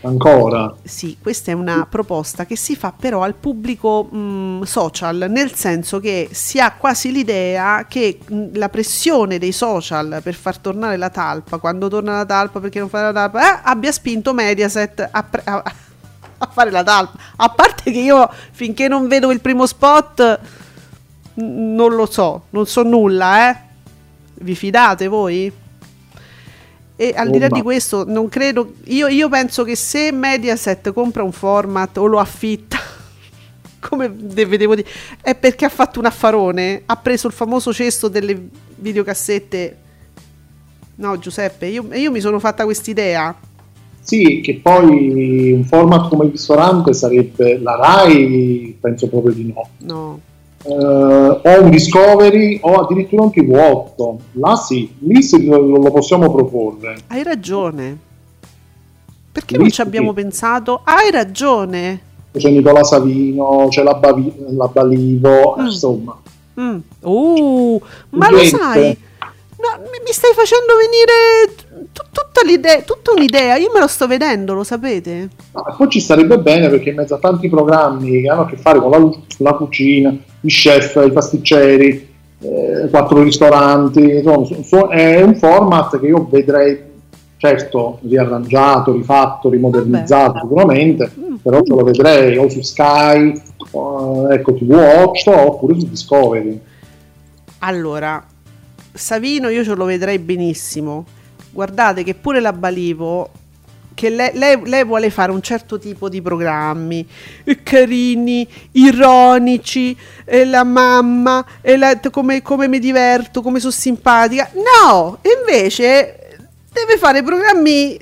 Ancora? Sì, questa è una proposta che si fa però al pubblico mh, mm, social, nel senso che si ha quasi l'idea che mh, mm, la pressione dei social per far tornare la talpa, quando torna la talpa perché non fa la talpa, eh, abbia spinto Mediaset a, pre- a, a, fare la talpa. A parte che io finché non vedo il primo spot n- non lo so, non so nulla, eh. Vi fidate voi? E al di là di questo, non credo. Io, io, penso che se Mediaset compra un format o lo affitta, come vedevo dire, è perché ha fatto un affarone. Ha preso il famoso cesto delle videocassette. No, Giuseppe, io, io mi sono fatta quest'idea. Sì, che poi un format come il ristorante sarebbe la Rai, penso proprio di no. No eh, o un Discovery o addirittura un TV8. Là sì, lì sì lo, possiamo proporre. Hai ragione. Perché lì non ci abbiamo sì. pensato? Hai ragione. C'è Nicola Savino, c'è la, Bavi- la Balivo, mm. insomma. Mm. Uh, ma lo sai? No, mi stai facendo venire t- tutta l'idea, tutta un'idea. Io me lo sto vedendo, lo sapete? No, poi ci sarebbe bene perché in mezzo a tanti programmi che hanno a che fare con la, la cucina, i chef, i pasticceri, eh, quattro ristoranti, insomma, so, è un format che io vedrei certo riarrangiato, rifatto, rimodernizzato Vabbè. sicuramente, mm. però ce lo vedrei o su Sky, o, ecco TV8 oppure su Discovery. Allora, Savino io ce lo vedrei benissimo. Guardate che pure la Balivo che lei, lei, lei, vuole fare un certo tipo di programmi carini, ironici, e la mamma, e la, come, come mi diverto, come sono simpatica. No, invece deve fare programmi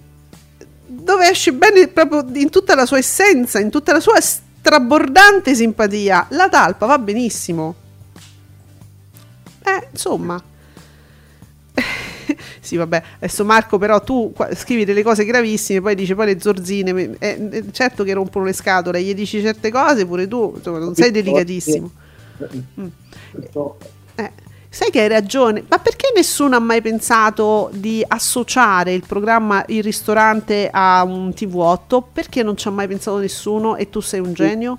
dove esce bene proprio in tutta la sua essenza, in tutta la sua strabordante simpatia. La talpa va benissimo. Eh, insomma. sì, vabbè, adesso Marco, però tu scrivi delle cose gravissime, poi dice poi le zorzine. Eh, eh, certo che rompono le scatole, gli dici certe cose, pure tu, insomma, non sei delicatissimo. Mm. Eh, sai che hai ragione, ma perché nessuno ha mai pensato di associare il programma Il ristorante a un TV8? Perché non ci ha mai pensato nessuno e tu sei un genio?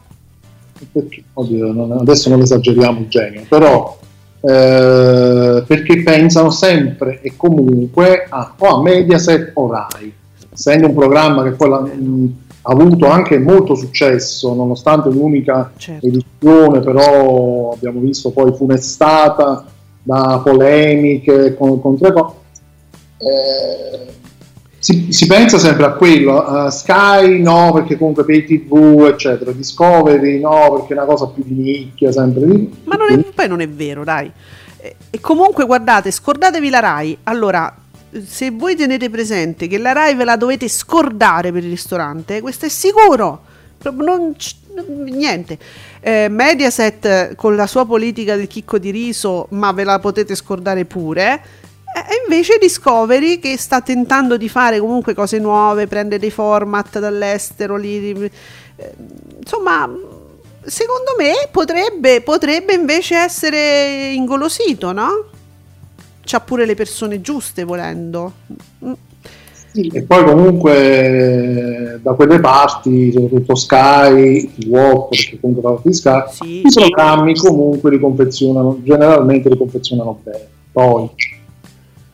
Perché, oddio, non, adesso non esageriamo il genio, però eh, perché pensano sempre e comunque a, o a Mediaset o Rai, essendo un programma che poi la, mh, ha avuto anche molto successo, nonostante l'unica certo. edizione, però abbiamo visto poi funestata da polemiche con, con tre cose. Eh, si, si, pensa sempre a quello, uh, Sky no perché comunque pay tv eccetera, Discovery no perché è una cosa più di nicchia sempre. Ma non è, poi non è vero dai. E, e comunque guardate, scordatevi la RAI, allora se voi tenete presente che la Rai ve la dovete scordare per il ristorante, questo è sicuro. Non, niente. Eh, Mediaset con la sua politica del chicco di riso, ma ve la potete scordare pure. E invece Discovery che sta tentando di fare comunque cose nuove, prende dei format dall'estero, li, eh, insomma, secondo me potrebbe, potrebbe invece essere ingolosito, no? c'ha pure le persone giuste volendo. Mm. Sì, e poi comunque da quelle parti, soprattutto Sky, Walk, perché comunque parte di Sky, sì, i programmi comunque li confezionano, generalmente li confezionano bene. Poi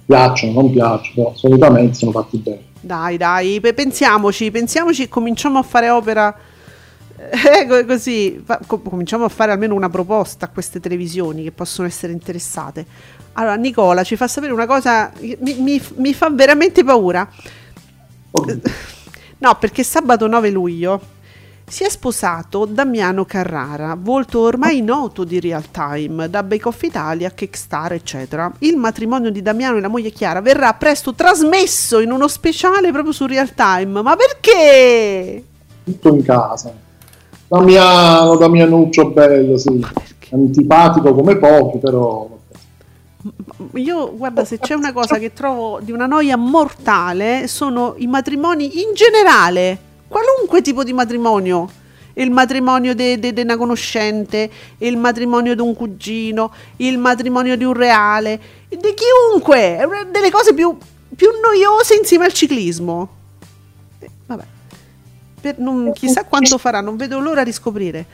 piacciono, non piacciono, però solitamente sono fatti bene. Dai, dai, pensiamoci, pensiamoci e cominciamo a fare opera. Eh, così cominciamo a fare almeno una proposta a queste televisioni che possono essere interessate. Allora, Nicola ci fa sapere una cosa mi, mi, mi fa veramente paura. Oh. No, perché sabato 9 luglio si è sposato Damiano Carrara, volto ormai noto di real time, da Bake Off Italia, Kickstar, eccetera. Il matrimonio di Damiano e la moglie Chiara verrà presto trasmesso in uno speciale proprio su real time. Ma perché? Tutto in casa. Damiano, Damianuccio bello, sì. Antipatico come pochi, però io guarda se c'è una cosa che trovo di una noia mortale sono i matrimoni in generale qualunque tipo di matrimonio. Il matrimonio di de, de una conoscente il matrimonio di un cugino il matrimonio di un reale di chiunque delle cose più, più noiose insieme al ciclismo. Eh, vabbè. Per, non, chissà quanto farà non vedo l'ora di scoprire.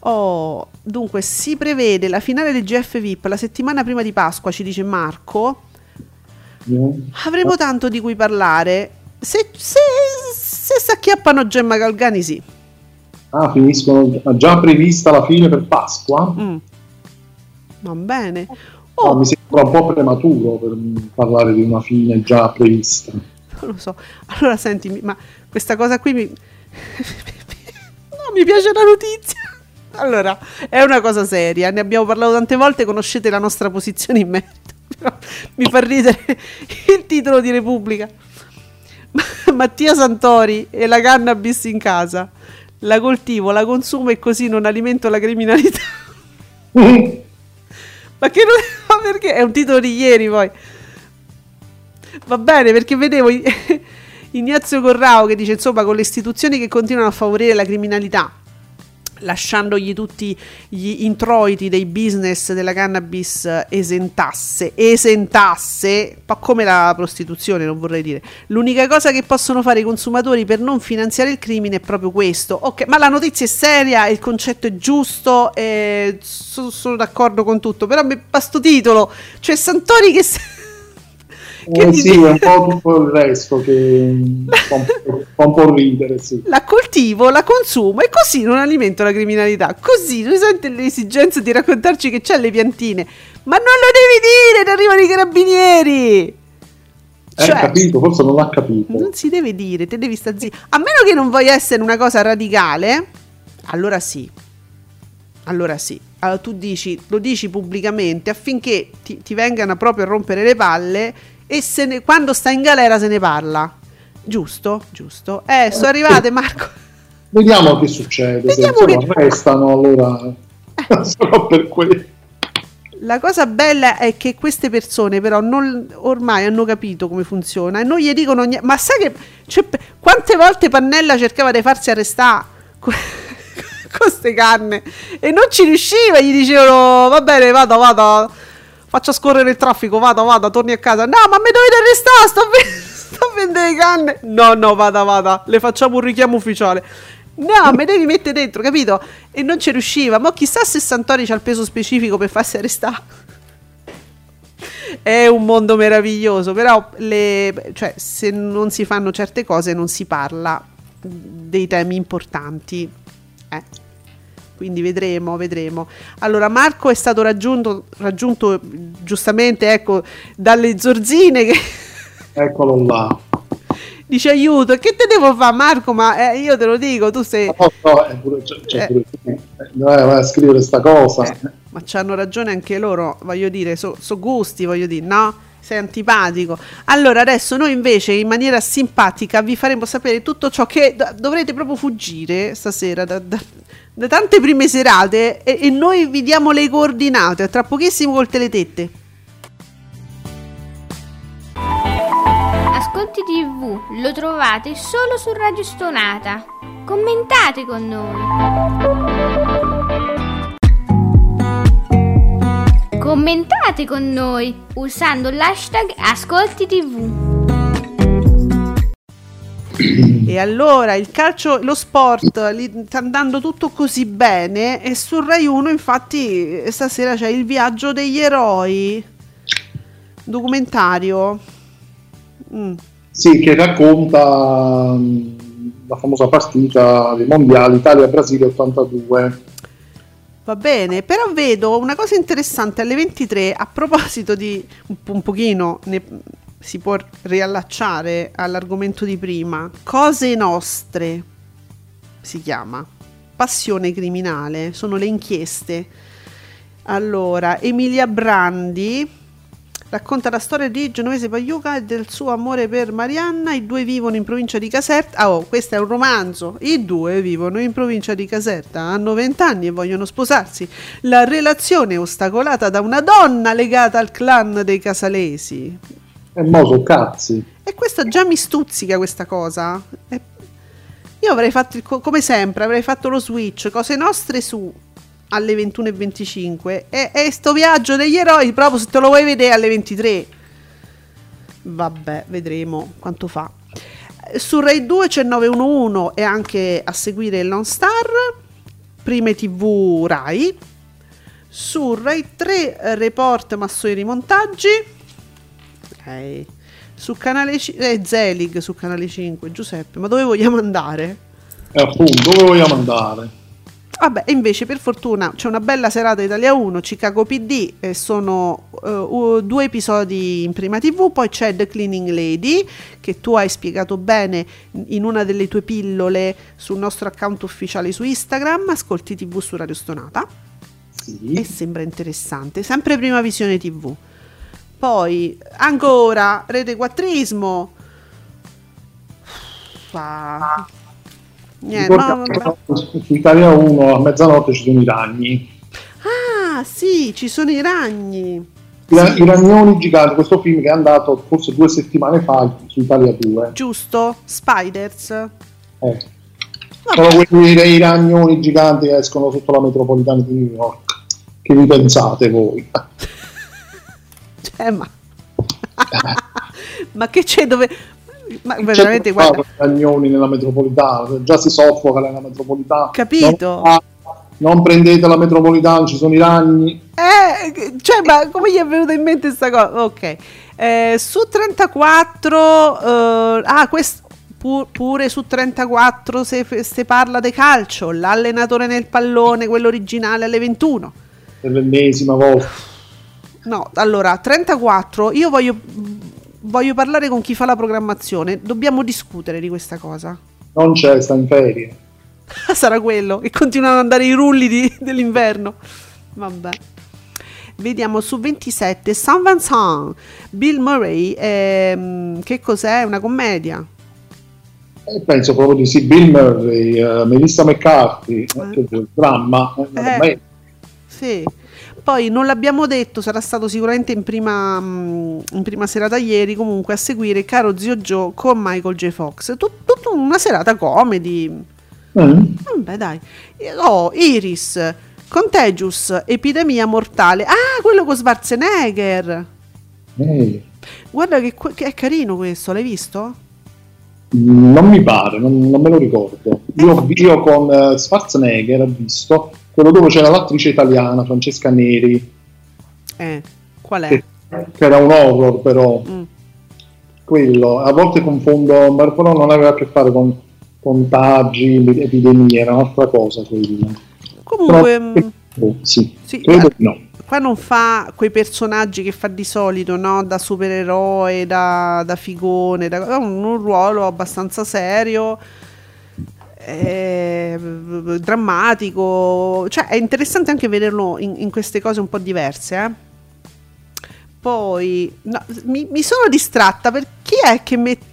Oh, dunque, si prevede la finale del GF VIP la settimana prima di Pasqua, ci dice Marco. Avremo tanto di cui parlare. Se, se, se si acchiappano Gemma Galgani, sì. Ah, finiscono già prevista la fine per Pasqua? Mm. Va bene. Oh. No, mi sembra un po' prematuro per parlare di una fine già prevista. Non lo so. Allora, senti, ma questa cosa qui mi. no, mi piace la notizia. Allora, è una cosa seria, ne abbiamo parlato tante volte, conoscete la nostra posizione in merito. Però mi fa ridere il titolo di Repubblica. Mattia Santori e la cannabis in casa. La coltivo, la consumo e così non alimento la criminalità. Ma che non perché? È un titolo di ieri poi. Va bene, perché vedevo Ignazio Corrao che dice insomma con le istituzioni che continuano a favorire la criminalità lasciandogli tutti gli introiti dei business della cannabis esentasse, esentasse, un po' come la prostituzione, non vorrei dire. L'unica cosa che possono fare i consumatori per non finanziare il crimine è proprio questo. Ok, ma la notizia è seria, il concetto è giusto, eh, sono, sono d'accordo con tutto, però mi sto titolo, cioè Santori che eh, sì, è un po' tutto il resto che fa un, fa un po' ridere. Sì. La coltivo, la consumo e così non alimento la criminalità. Così tu senti l'esigenza di raccontarci che c'è le piantine, ma non lo devi dire, ti arrivano i carabinieri. Eh, cioè, capito, forse non l'ha capito. Non si deve dire, te devi stare zitto. A meno che non voglia essere una cosa radicale, allora sì. Allora sì. Allora tu dici, lo dici pubblicamente affinché ti, ti vengano proprio a rompere le palle e ne, quando sta in galera se ne parla. Giusto, giusto. Eh, sono arrivate Marco. Vediamo che succede. Vediamo se che- restano allora solo per quelli. La cosa bella è che queste persone però non- ormai hanno capito come funziona e non gli dicono niente. Ma sai che cioè, quante volte Pannella cercava di farsi arrestare con queste canne e non ci riusciva, gli dicevano va bene, vado, vado, faccio scorrere il traffico, vado, vado, torni a casa. No, ma mi dovete arrestare, sto, ve- sto a vendere canne. No, no, vada, vada, le facciamo un richiamo ufficiale. No, mi devi mettere dentro, capito? E non ci riusciva. Ma chissà se Santori c'ha il peso specifico per farsi arrestare. È un mondo meraviglioso, però le- cioè, se non si fanno certe cose non si parla dei temi importanti. Eh. Quindi vedremo, vedremo. Allora, Marco è stato raggiunto, raggiunto giustamente ecco, dalle zorzine che Eccolo là. dice aiuto. E che te devo fare, Marco? Ma eh, io te lo dico, tu sei. No, no, è pure, c'è, c'è Eh. pure tu. Eh, scrivere sta cosa. Eh, ma c'hanno ragione anche loro, voglio dire, sono gusti, voglio dire, no? Sei antipatico. Allora, adesso noi invece in maniera simpatica vi faremo sapere tutto ciò che do- dovrete proprio fuggire stasera da, da- da tante prime serate e, e noi vi diamo le coordinate tra pochissimo col teletette. Ascolti TV lo trovate solo su Radio Stonata. Commentate con noi. Commentate con noi usando l'hashtag Ascolti TV. E allora il calcio, lo sport, li- sta andando tutto così bene e su Rai 1 infatti stasera c'è il viaggio degli eroi, documentario. Mm. Sì, che racconta mh, la famosa partita dei mondiali Italia-Brasile 82. Va bene, però vedo una cosa interessante alle 23 a proposito di un, po- un pochino ne- si può riallacciare all'argomento di prima. Cose nostre si chiama. Passione criminale, sono le inchieste. Allora, Emilia Brandi racconta la storia di Genovese Pagliuca e del suo amore per Marianna. I due vivono in provincia di Caserta. Ah, oh, questo è un romanzo. I due vivono in provincia di Caserta, hanno 20 anni e vogliono sposarsi. La relazione è ostacolata da una donna legata al clan dei Casalesi. E mo so cazzi. E questo già mi stuzzica questa cosa. Io avrei fatto, come sempre, avrei fatto lo switch, cose nostre su alle 21.25 e, e sto viaggio degli eroi proprio se te lo vuoi vedere alle 23. Vabbè, vedremo quanto fa. Eh, Su Rai 2 c'è 911 e anche a seguire il Non Star, Prime TV Rai. Su Rai 3 eh, Report Massoni Rimontaggi. Ok. Su canale 5 eh, Zelig su canale 5, Giuseppe, ma dove vogliamo andare? E appunto, dove vogliamo andare? Vabbè, e invece per fortuna c'è una bella serata Italia 1, Chicago PD, e sono eh, due episodi in prima TV, poi c'è The Cleaning Lady, che tu hai spiegato bene in una delle tue pillole sul nostro account ufficiale su Instagram, ascolti TV su Radio Stonata, e Sì. sembra interessante, sempre prima visione TV. Poi ancora Rete Quattrismo. Ah. Niente, no, su Italia 1 a mezzanotte ci sono i ragni. Ah, sì, ci sono i ragni. I, ra- i ragnoni giganti, questo film che è andato forse due settimane fa su Italia 2. Giusto? Spiders. Eh. Sono quelli dei ragnoni giganti che escono sotto la metropolitana di New York. Che vi pensate voi? Cioè, ma... ma che c'è dove... Ma veramente, guarda... ragnoni nella metropolitana, già si soffoca nella metropolitana. Capito. Non, non prendete la metropolitana, ci sono i ragni. Eh, cioè, ma come gli è venuta in mente questa cosa? Ok. Eh, su 34... eh, ah, questo... pu- pure su 34 se, se parla di calcio, l'allenatore nel pallone, quello originale alle 21. Per l'ennesima volta. No, allora, 34, io voglio, voglio parlare con chi fa la programmazione, dobbiamo discutere di questa cosa. Non c'è, sta in ferie. Sarà quello, e continuano ad andare i rulli di- dell'inverno. Vabbè. Vediamo su 27, San Vincent, Bill Murray, ehm, che cos'è? Una commedia. Eh, penso proprio di sì, Bill Murray, uh, Melissa McCarthy, eh. che il dramma. Eh, sì. Poi non l'abbiamo detto, sarà stato sicuramente in prima, mm, in prima, serata ieri, comunque a seguire Caro Zio Joe con Michael J. Fox. Tutta una serata comedy. Mm. Vabbè dai. Oh, Iris, Contagious, Epidemia Mortale. Ah, quello con Schwarzenegger. Hey. Guarda che, che, è carino questo, l'hai visto? Non mi pare, non, non me lo ricordo. Io, io con uh, Schwarzenegger ho visto quello dove c'era l'attrice italiana Francesca Neri. Eh, qual è? Che, che era un horror però. Mm. Quello, a volte confondo, ma però non aveva a che fare con contagi, epidemie, era un'altra cosa quello. Comunque, però, mm, oh, sì, sì, credo di no qua non fa quei personaggi che fa di solito, no? da supereroe, da, da figone, da, un, un, ruolo abbastanza serio, eh, drammatico, cioè è interessante anche vederlo in, in queste cose un po' diverse. Eh? Poi no, mi, mi, sono distratta per chi è che mette...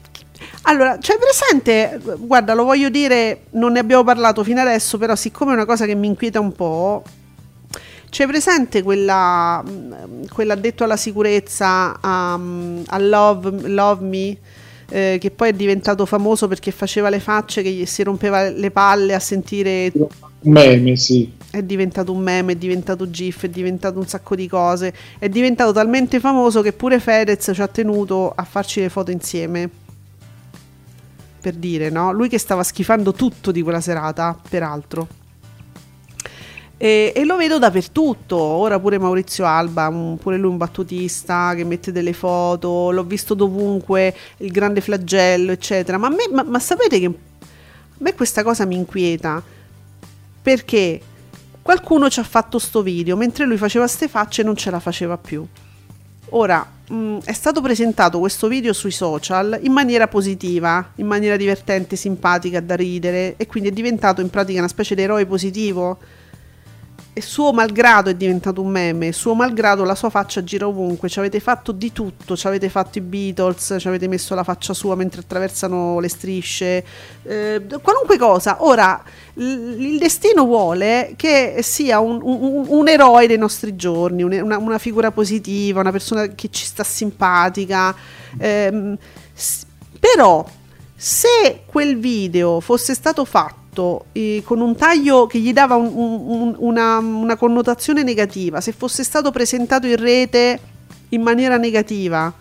Allora, c'è presente, guarda, lo voglio dire, non ne abbiamo parlato fino adesso, però siccome è una cosa che mi inquieta un po', c'è presente quella, quella detto alla sicurezza um, a Love, Love Me? Eh, che poi è diventato famoso perché faceva le facce che gli si rompeva le palle a sentire meme, sì. È diventato un meme, è diventato GIF, è diventato un sacco di cose. È diventato talmente famoso che pure Fedez ci ha tenuto a farci le foto insieme. Per dire, no? Lui che stava schifando tutto di quella serata, peraltro. E, e, lo vedo dappertutto, ora pure Maurizio Alba, pure lui un battutista che mette delle foto, l'ho visto dovunque, il grande flagello, eccetera. Ma, me, ma, ma sapete che a me questa cosa mi inquieta, perché qualcuno ci ha fatto sto video, mentre lui faceva ste facce non ce la faceva più. Ora, mh, è stato presentato questo video sui social in maniera positiva, in maniera divertente, simpatica, da ridere, e quindi è diventato in pratica una specie di eroe positivo e suo malgrado è diventato un meme, suo malgrado la sua faccia gira ovunque, ci avete fatto di tutto, ci avete fatto i Beatles, ci avete messo la faccia sua mentre attraversano le strisce, eh, qualunque cosa. Ora, l- il destino vuole che sia un, un, un eroe dei nostri giorni, un, una, una, figura positiva, una persona che ci sta simpatica, eh, s- però se quel video fosse stato fatto fatto eh, con un taglio che gli dava un, un, una, una connotazione negativa, se fosse stato presentato in rete in maniera negativa,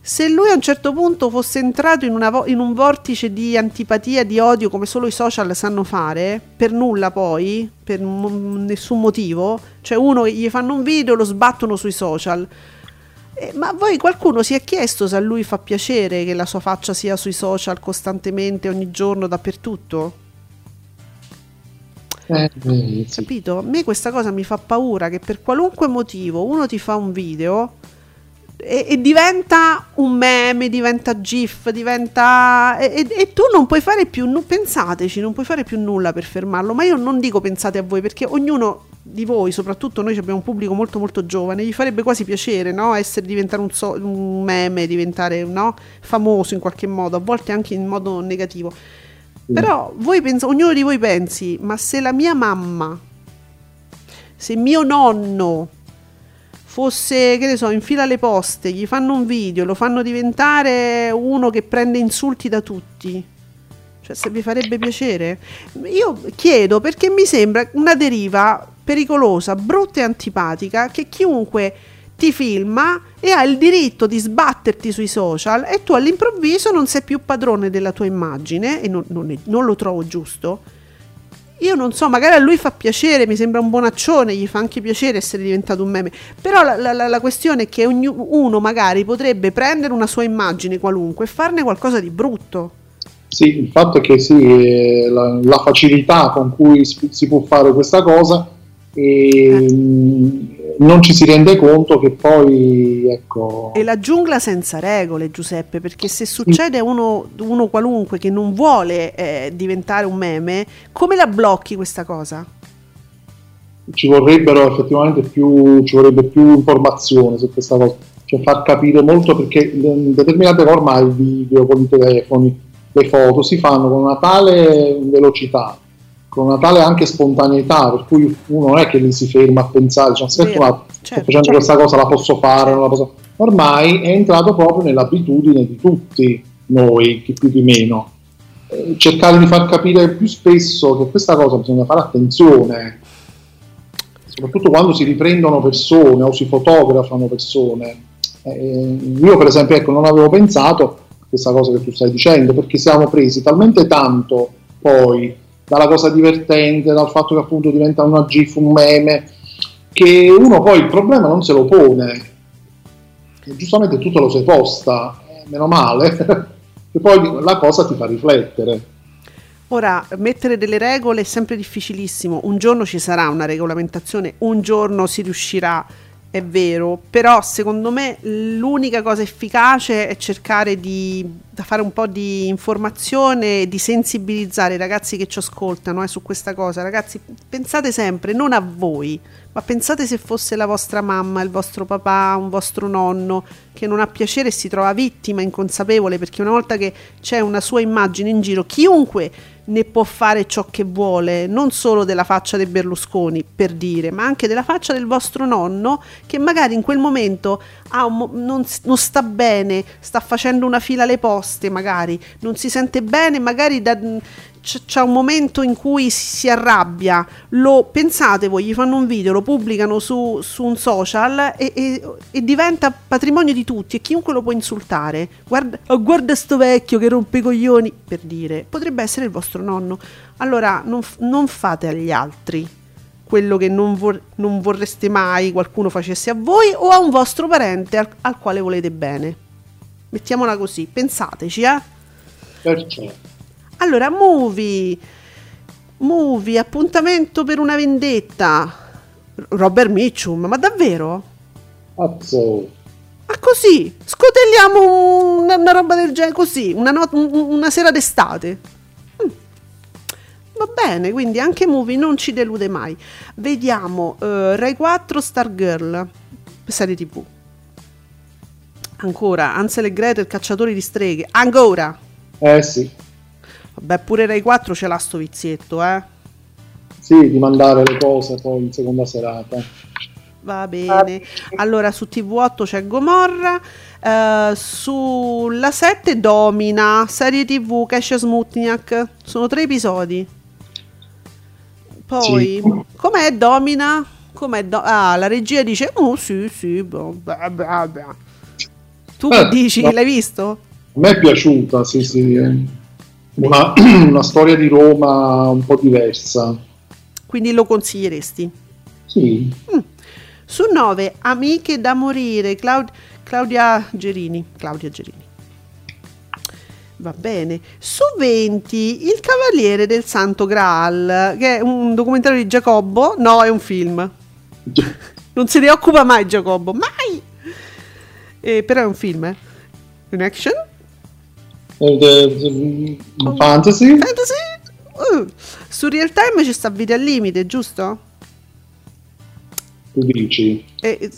se lui a un certo punto fosse entrato in, vo- in, un vortice di antipatia, di odio, come solo i social sanno fare, per nulla poi, per m- nessun motivo, cioè uno gli fanno un video lo sbattono sui social. Eh, ma voi qualcuno si è chiesto se a lui fa piacere che la sua faccia sia sui social costantemente, ogni giorno, dappertutto? Eh. Capito? A me questa cosa mi fa paura che per qualunque motivo uno ti fa un video e, e diventa un meme, diventa GIF, diventa... E, e, tu non puoi fare più, nu- pensateci, non puoi fare più nulla per fermarlo, ma io non dico pensate a voi perché ognuno di voi, soprattutto noi abbiamo un pubblico molto molto giovane, gli farebbe quasi piacere no? essere diventare un, so- un meme, diventare no? famoso in qualche modo, a volte anche in modo negativo però voi penso, ognuno di voi pensi, ma se la mia mamma, se mio nonno fosse, che ne so, in fila alle poste, gli fanno un video, lo fanno diventare uno che prende insulti da tutti, cioè se vi farebbe piacere? Io chiedo perché mi sembra una deriva pericolosa, brutta e antipatica che chiunque ti filma e ha il diritto di sbatterti sui social e tu all'improvviso non sei più padrone della tua immagine e non, non, non lo trovo giusto. Io non so, magari a lui fa piacere, mi sembra un buonaccione, gli fa anche piacere essere diventato un meme, però la, la, la questione è che ognuno magari potrebbe prendere una sua immagine qualunque e farne qualcosa di brutto. Sì, il fatto è che sì, la, la facilità con cui si può fare questa cosa e eh. Non ci si rende conto che poi ecco e la giungla senza regole Giuseppe perché se succede uno, uno qualunque che non vuole eh, diventare un meme come la blocchi questa cosa? ci vorrebbero effettivamente più ci vorrebbe più informazione su questa cosa cioè far capire molto perché in determinate ormai il video con i telefoni le foto si fanno con una tale velocità, con una tale anche spontaneità, per cui uno non è che lì si ferma a pensare, cioè, aspetta, ma sto certo, facendo certo. questa cosa, la posso fare, non la posso Ormai è entrato proprio nell'abitudine di tutti noi, chi più chi meno. Eh, cercare di far capire più spesso che questa cosa bisogna fare attenzione, soprattutto quando si riprendono persone o si fotografano persone. Eh, io per esempio ecco, non avevo pensato a questa cosa che tu stai dicendo, perché siamo presi talmente tanto poi dalla cosa divertente, dal fatto che appunto diventa una GIF, un meme, che uno poi il problema non se lo pone. E giustamente tu te lo sei posta, eh, meno male, che poi la cosa ti fa riflettere. Ora, mettere delle regole è sempre difficilissimo. Un giorno ci sarà una regolamentazione, un giorno si riuscirà, è vero, però secondo me l'unica cosa efficace è cercare di fare un po' di informazione di sensibilizzare i ragazzi che ci ascoltano eh, su questa cosa. Ragazzi, pensate sempre non a voi, ma pensate se fosse la vostra mamma, il vostro papà, un vostro nonno che non ha piacere e si trova vittima inconsapevole perché una volta che c'è una sua immagine in giro, chiunque ne può fare ciò che vuole, non solo della faccia dei Berlusconi, per dire, ma anche della faccia del vostro nonno che magari in quel momento mo- non, non sta bene, sta facendo una fila alle poste, magari non si sente bene, magari da, c'è un momento in cui si, arrabbia, lo pensate voi, gli fanno un video, lo pubblicano su, su un social e, e- e diventa patrimonio di tutti e chiunque lo può insultare. Guarda, oh, guarda sto vecchio che rompe i coglioni, per dire, potrebbe essere il vostro nonno. Allora non, non fate agli altri quello che non, vor- non vorreste mai qualcuno facesse a voi o a un vostro parente al, al quale volete bene. Mettiamola così, pensateci, eh. Perciò, Allora, movie. Movie, appuntamento per una vendetta. Robert Mitchum, ma davvero? cazzo, Ma così, scotelliamo una, una roba del genere, così, una, not- un- una sera d'estate. Mm. Va bene, quindi anche movie non ci delude mai. Vediamo eh, Rai 4 Stargirl, serie tv. Ancora, Ansel e Gretel, cacciatori di streghe. Ancora! eh sì, Vabbè, pure Rai 4 ce l'ha sto vizietto, eh. sì, di mandare le cose poi in seconda serata. Va bene. Allora su TV8 c'è Gomorra, eh, sulla 7 Domina, serie TV Kesha Smutniak. Sono tre episodi. Poi, Sì. com'è Domina? Com'è Do- ah, la regia dice, oh sì, sì, blah, blah, blah." Tu che Eh, dici? L'hai visto? A me è piaciuta, sì, sì, è una, una storia di Roma un po' diversa. Quindi lo consiglieresti? Sì, Su 9, Amiche da morire, Claud- Claudia Gerini. Claudia Gerini. Va bene. Su 20, Il Cavaliere del Santo Graal, che è un documentario di Giacobbo. No, è un film. Non se ne occupa mai Giacobbo, mai! Eh, però è un film, eh. Un action? È- mm, fantasy, Fantasy? Uh. Su Real Time ci sta Vita al Limite, giusto? tu dici. Eh,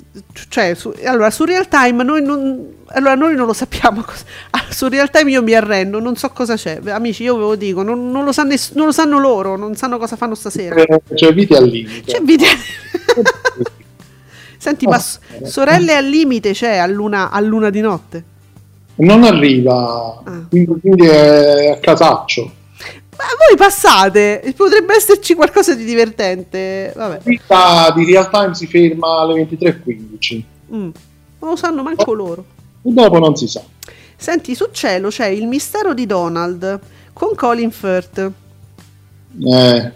cioè, su, allora, su real time noi non, allora, noi non lo sappiamo. cosa- ah, su real time io mi arrendo, non so cosa c'è. Amici, io ve lo dico, non, non lo sanno ness- non lo sanno loro, non sanno cosa fanno stasera. Eh, C'è vite al limite. C'è video. Senti, ma s- sorelle al limite c'è a luna, a luna di notte? Non arriva, Ah. quindi, quindi è a casaccio. Ma voi passate, potrebbe esserci qualcosa di divertente. Vabbè, La vita di real time si ferma alle 23.15 mm, non lo sanno manco loro. e dopo non si sa. Senti, su cielo c'è il mistero di Donald con Colin Firth. Eh,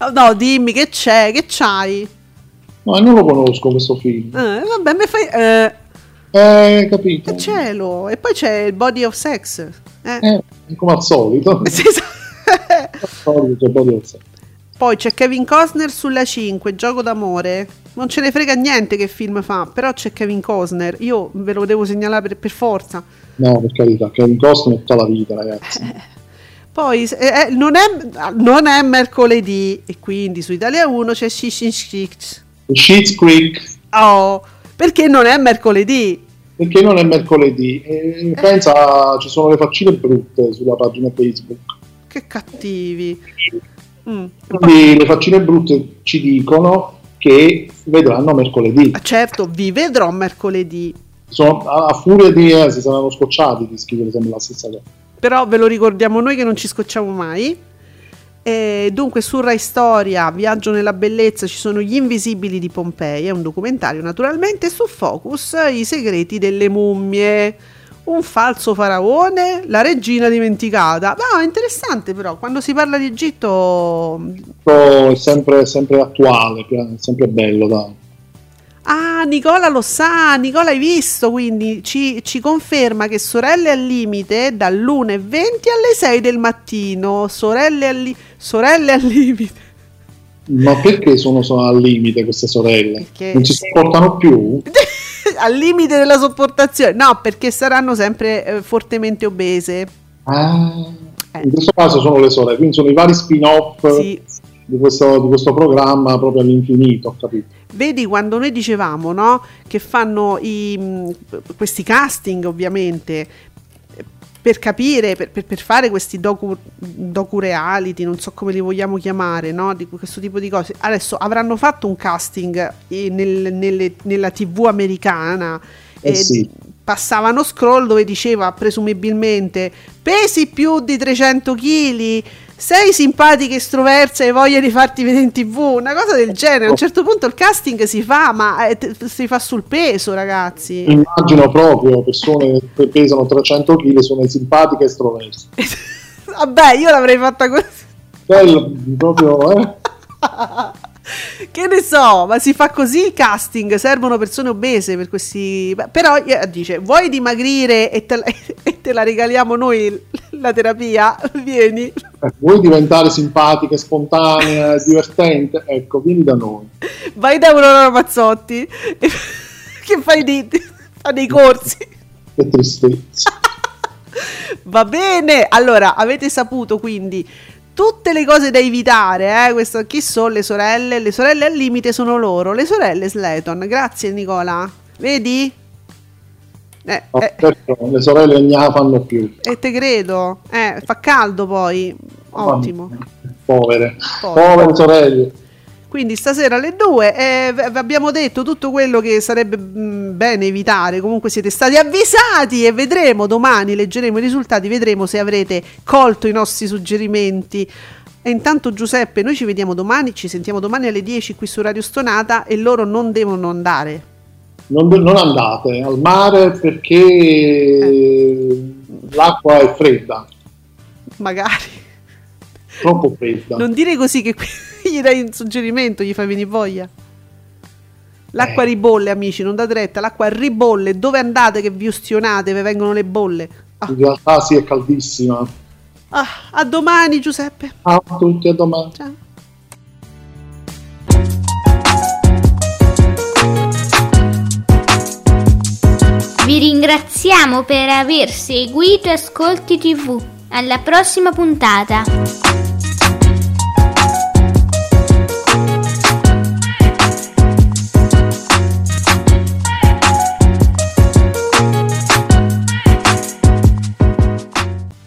Oh, no, dimmi che c'è, che c'hai? no, non lo conosco questo film. Eh, vabbè, mi fai... Eh, Eh, capito? che cielo! E poi c'è il Body of Sex. Eh. Eh, come al solito. Sì, solito, body of sex. poi c'è Kevin Costner sulla 5, Gioco d'amore. Non ce ne frega niente che film fa, però c'è Kevin Costner. Io ve lo devo segnalare per, per forza. No, per carità, Kevin Costner tutta la vita, ragazzi. Poi eh, eh, non, è, non è mercoledì e quindi su Italia 1 c'è Shishin Shikes. Sheets Creek, Oh, perché non è mercoledì? perché non è mercoledì. E pensa, ci sono le faccine brutte sulla pagina Facebook. Che cattivi. Mm. Quindi le faccine brutte ci dicono che vedranno mercoledì. Ah, certo, vi vedrò mercoledì. Sono, a, a, furia di eh, si saranno scocciati di scrivere sempre la stessa cosa. Però ve lo ricordiamo noi che non ci scocciamo mai. E dunque su Rai Storia, Viaggio nella bellezza, ci sono Gli invisibili di Pompei, è un documentario naturalmente, su Focus i segreti delle mummie un falso faraone, la regina dimenticata. No, interessante però, quando si parla di Egitto... È sempre, sempre attuale, è sempre bello da... Ah, Nicola lo sa, Nicola hai visto, quindi ci, ci conferma che Sorelle al limite dall'1.20 alle 6 del mattino, Sorelle al, li- sorelle al limite. Ma perché sono, sono al limite queste sorelle? Perché... Non ci sopportano più? al limite della sopportazione. No, perché saranno sempre eh, fortemente obese. Ah, eh. In questo caso sono le sorelle, quindi sono i vari spin-off sì. Di, questo, di, questo, programma proprio all'infinito, ho capito. Vedi quando noi dicevamo no, che fanno i, questi casting ovviamente per capire, per, per, per fare questi docu, docu, reality, non so come li vogliamo chiamare, no? di questo tipo di cose. Adesso avranno fatto un casting nel, nelle, nella TV americana. Eh sì. Passavano scroll dove diceva presumibilmente pesi più di 300 kg sei simpatica, estroversa e voglia di farti vedere in tv, una cosa del genere. A un certo punto il casting si fa, ma eh, si fa sul peso, ragazzi. Immagino proprio persone che pesano 300 kg sono simpatiche e estroverse. Vabbè, io l'avrei fatta così. Bello, proprio, eh. che ne so, ma si fa così il casting, servono persone obese per questi... Però eh, dice, vuoi dimagrire e te, la, e te la regaliamo noi la terapia? Vieni. Eh, vuoi diventare simpatica, spontanea, divertente? Ecco, vieni da noi. Vai da Aurora Mazzotti che fai dei, fa dei corsi. Che tristezza. Va bene, allora avete saputo quindi tutte le cose da evitare. Eh? Questo, chi sono le sorelle? Le sorelle al limite sono loro, le sorelle Sleton. Grazie Nicola. Vedi? Eh, eh. Certo, le sorelle non la fanno più. E te credo. Eh, fa caldo poi. Ottimo. Povere. Povere, Povere sorelle. Quindi stasera alle 2 eh, abbiamo detto tutto quello che sarebbe mm, bene evitare. Comunque siete stati avvisati e vedremo domani, leggeremo i risultati, vedremo se avrete colto i nostri suggerimenti. E intanto Giuseppe, noi ci vediamo domani, ci sentiamo domani alle 10 qui su Radio Stonata e loro non devono andare. Non, non andate al mare perché eh. l'acqua è fredda. Magari. Troppo fredda. Non dire così che gli dai un suggerimento, gli fai venire voglia. L'acqua eh. ribolle, amici, non date retta, l'acqua ribolle. Dove andate che vi ustionate, vi vengono le bolle? Ah. In realtà sì, è caldissima. Ah, a domani, Giuseppe. Ciao a tutti, a domani. Ciao. Vi ringraziamo per aver seguito Ascolti TV. Alla prossima puntata!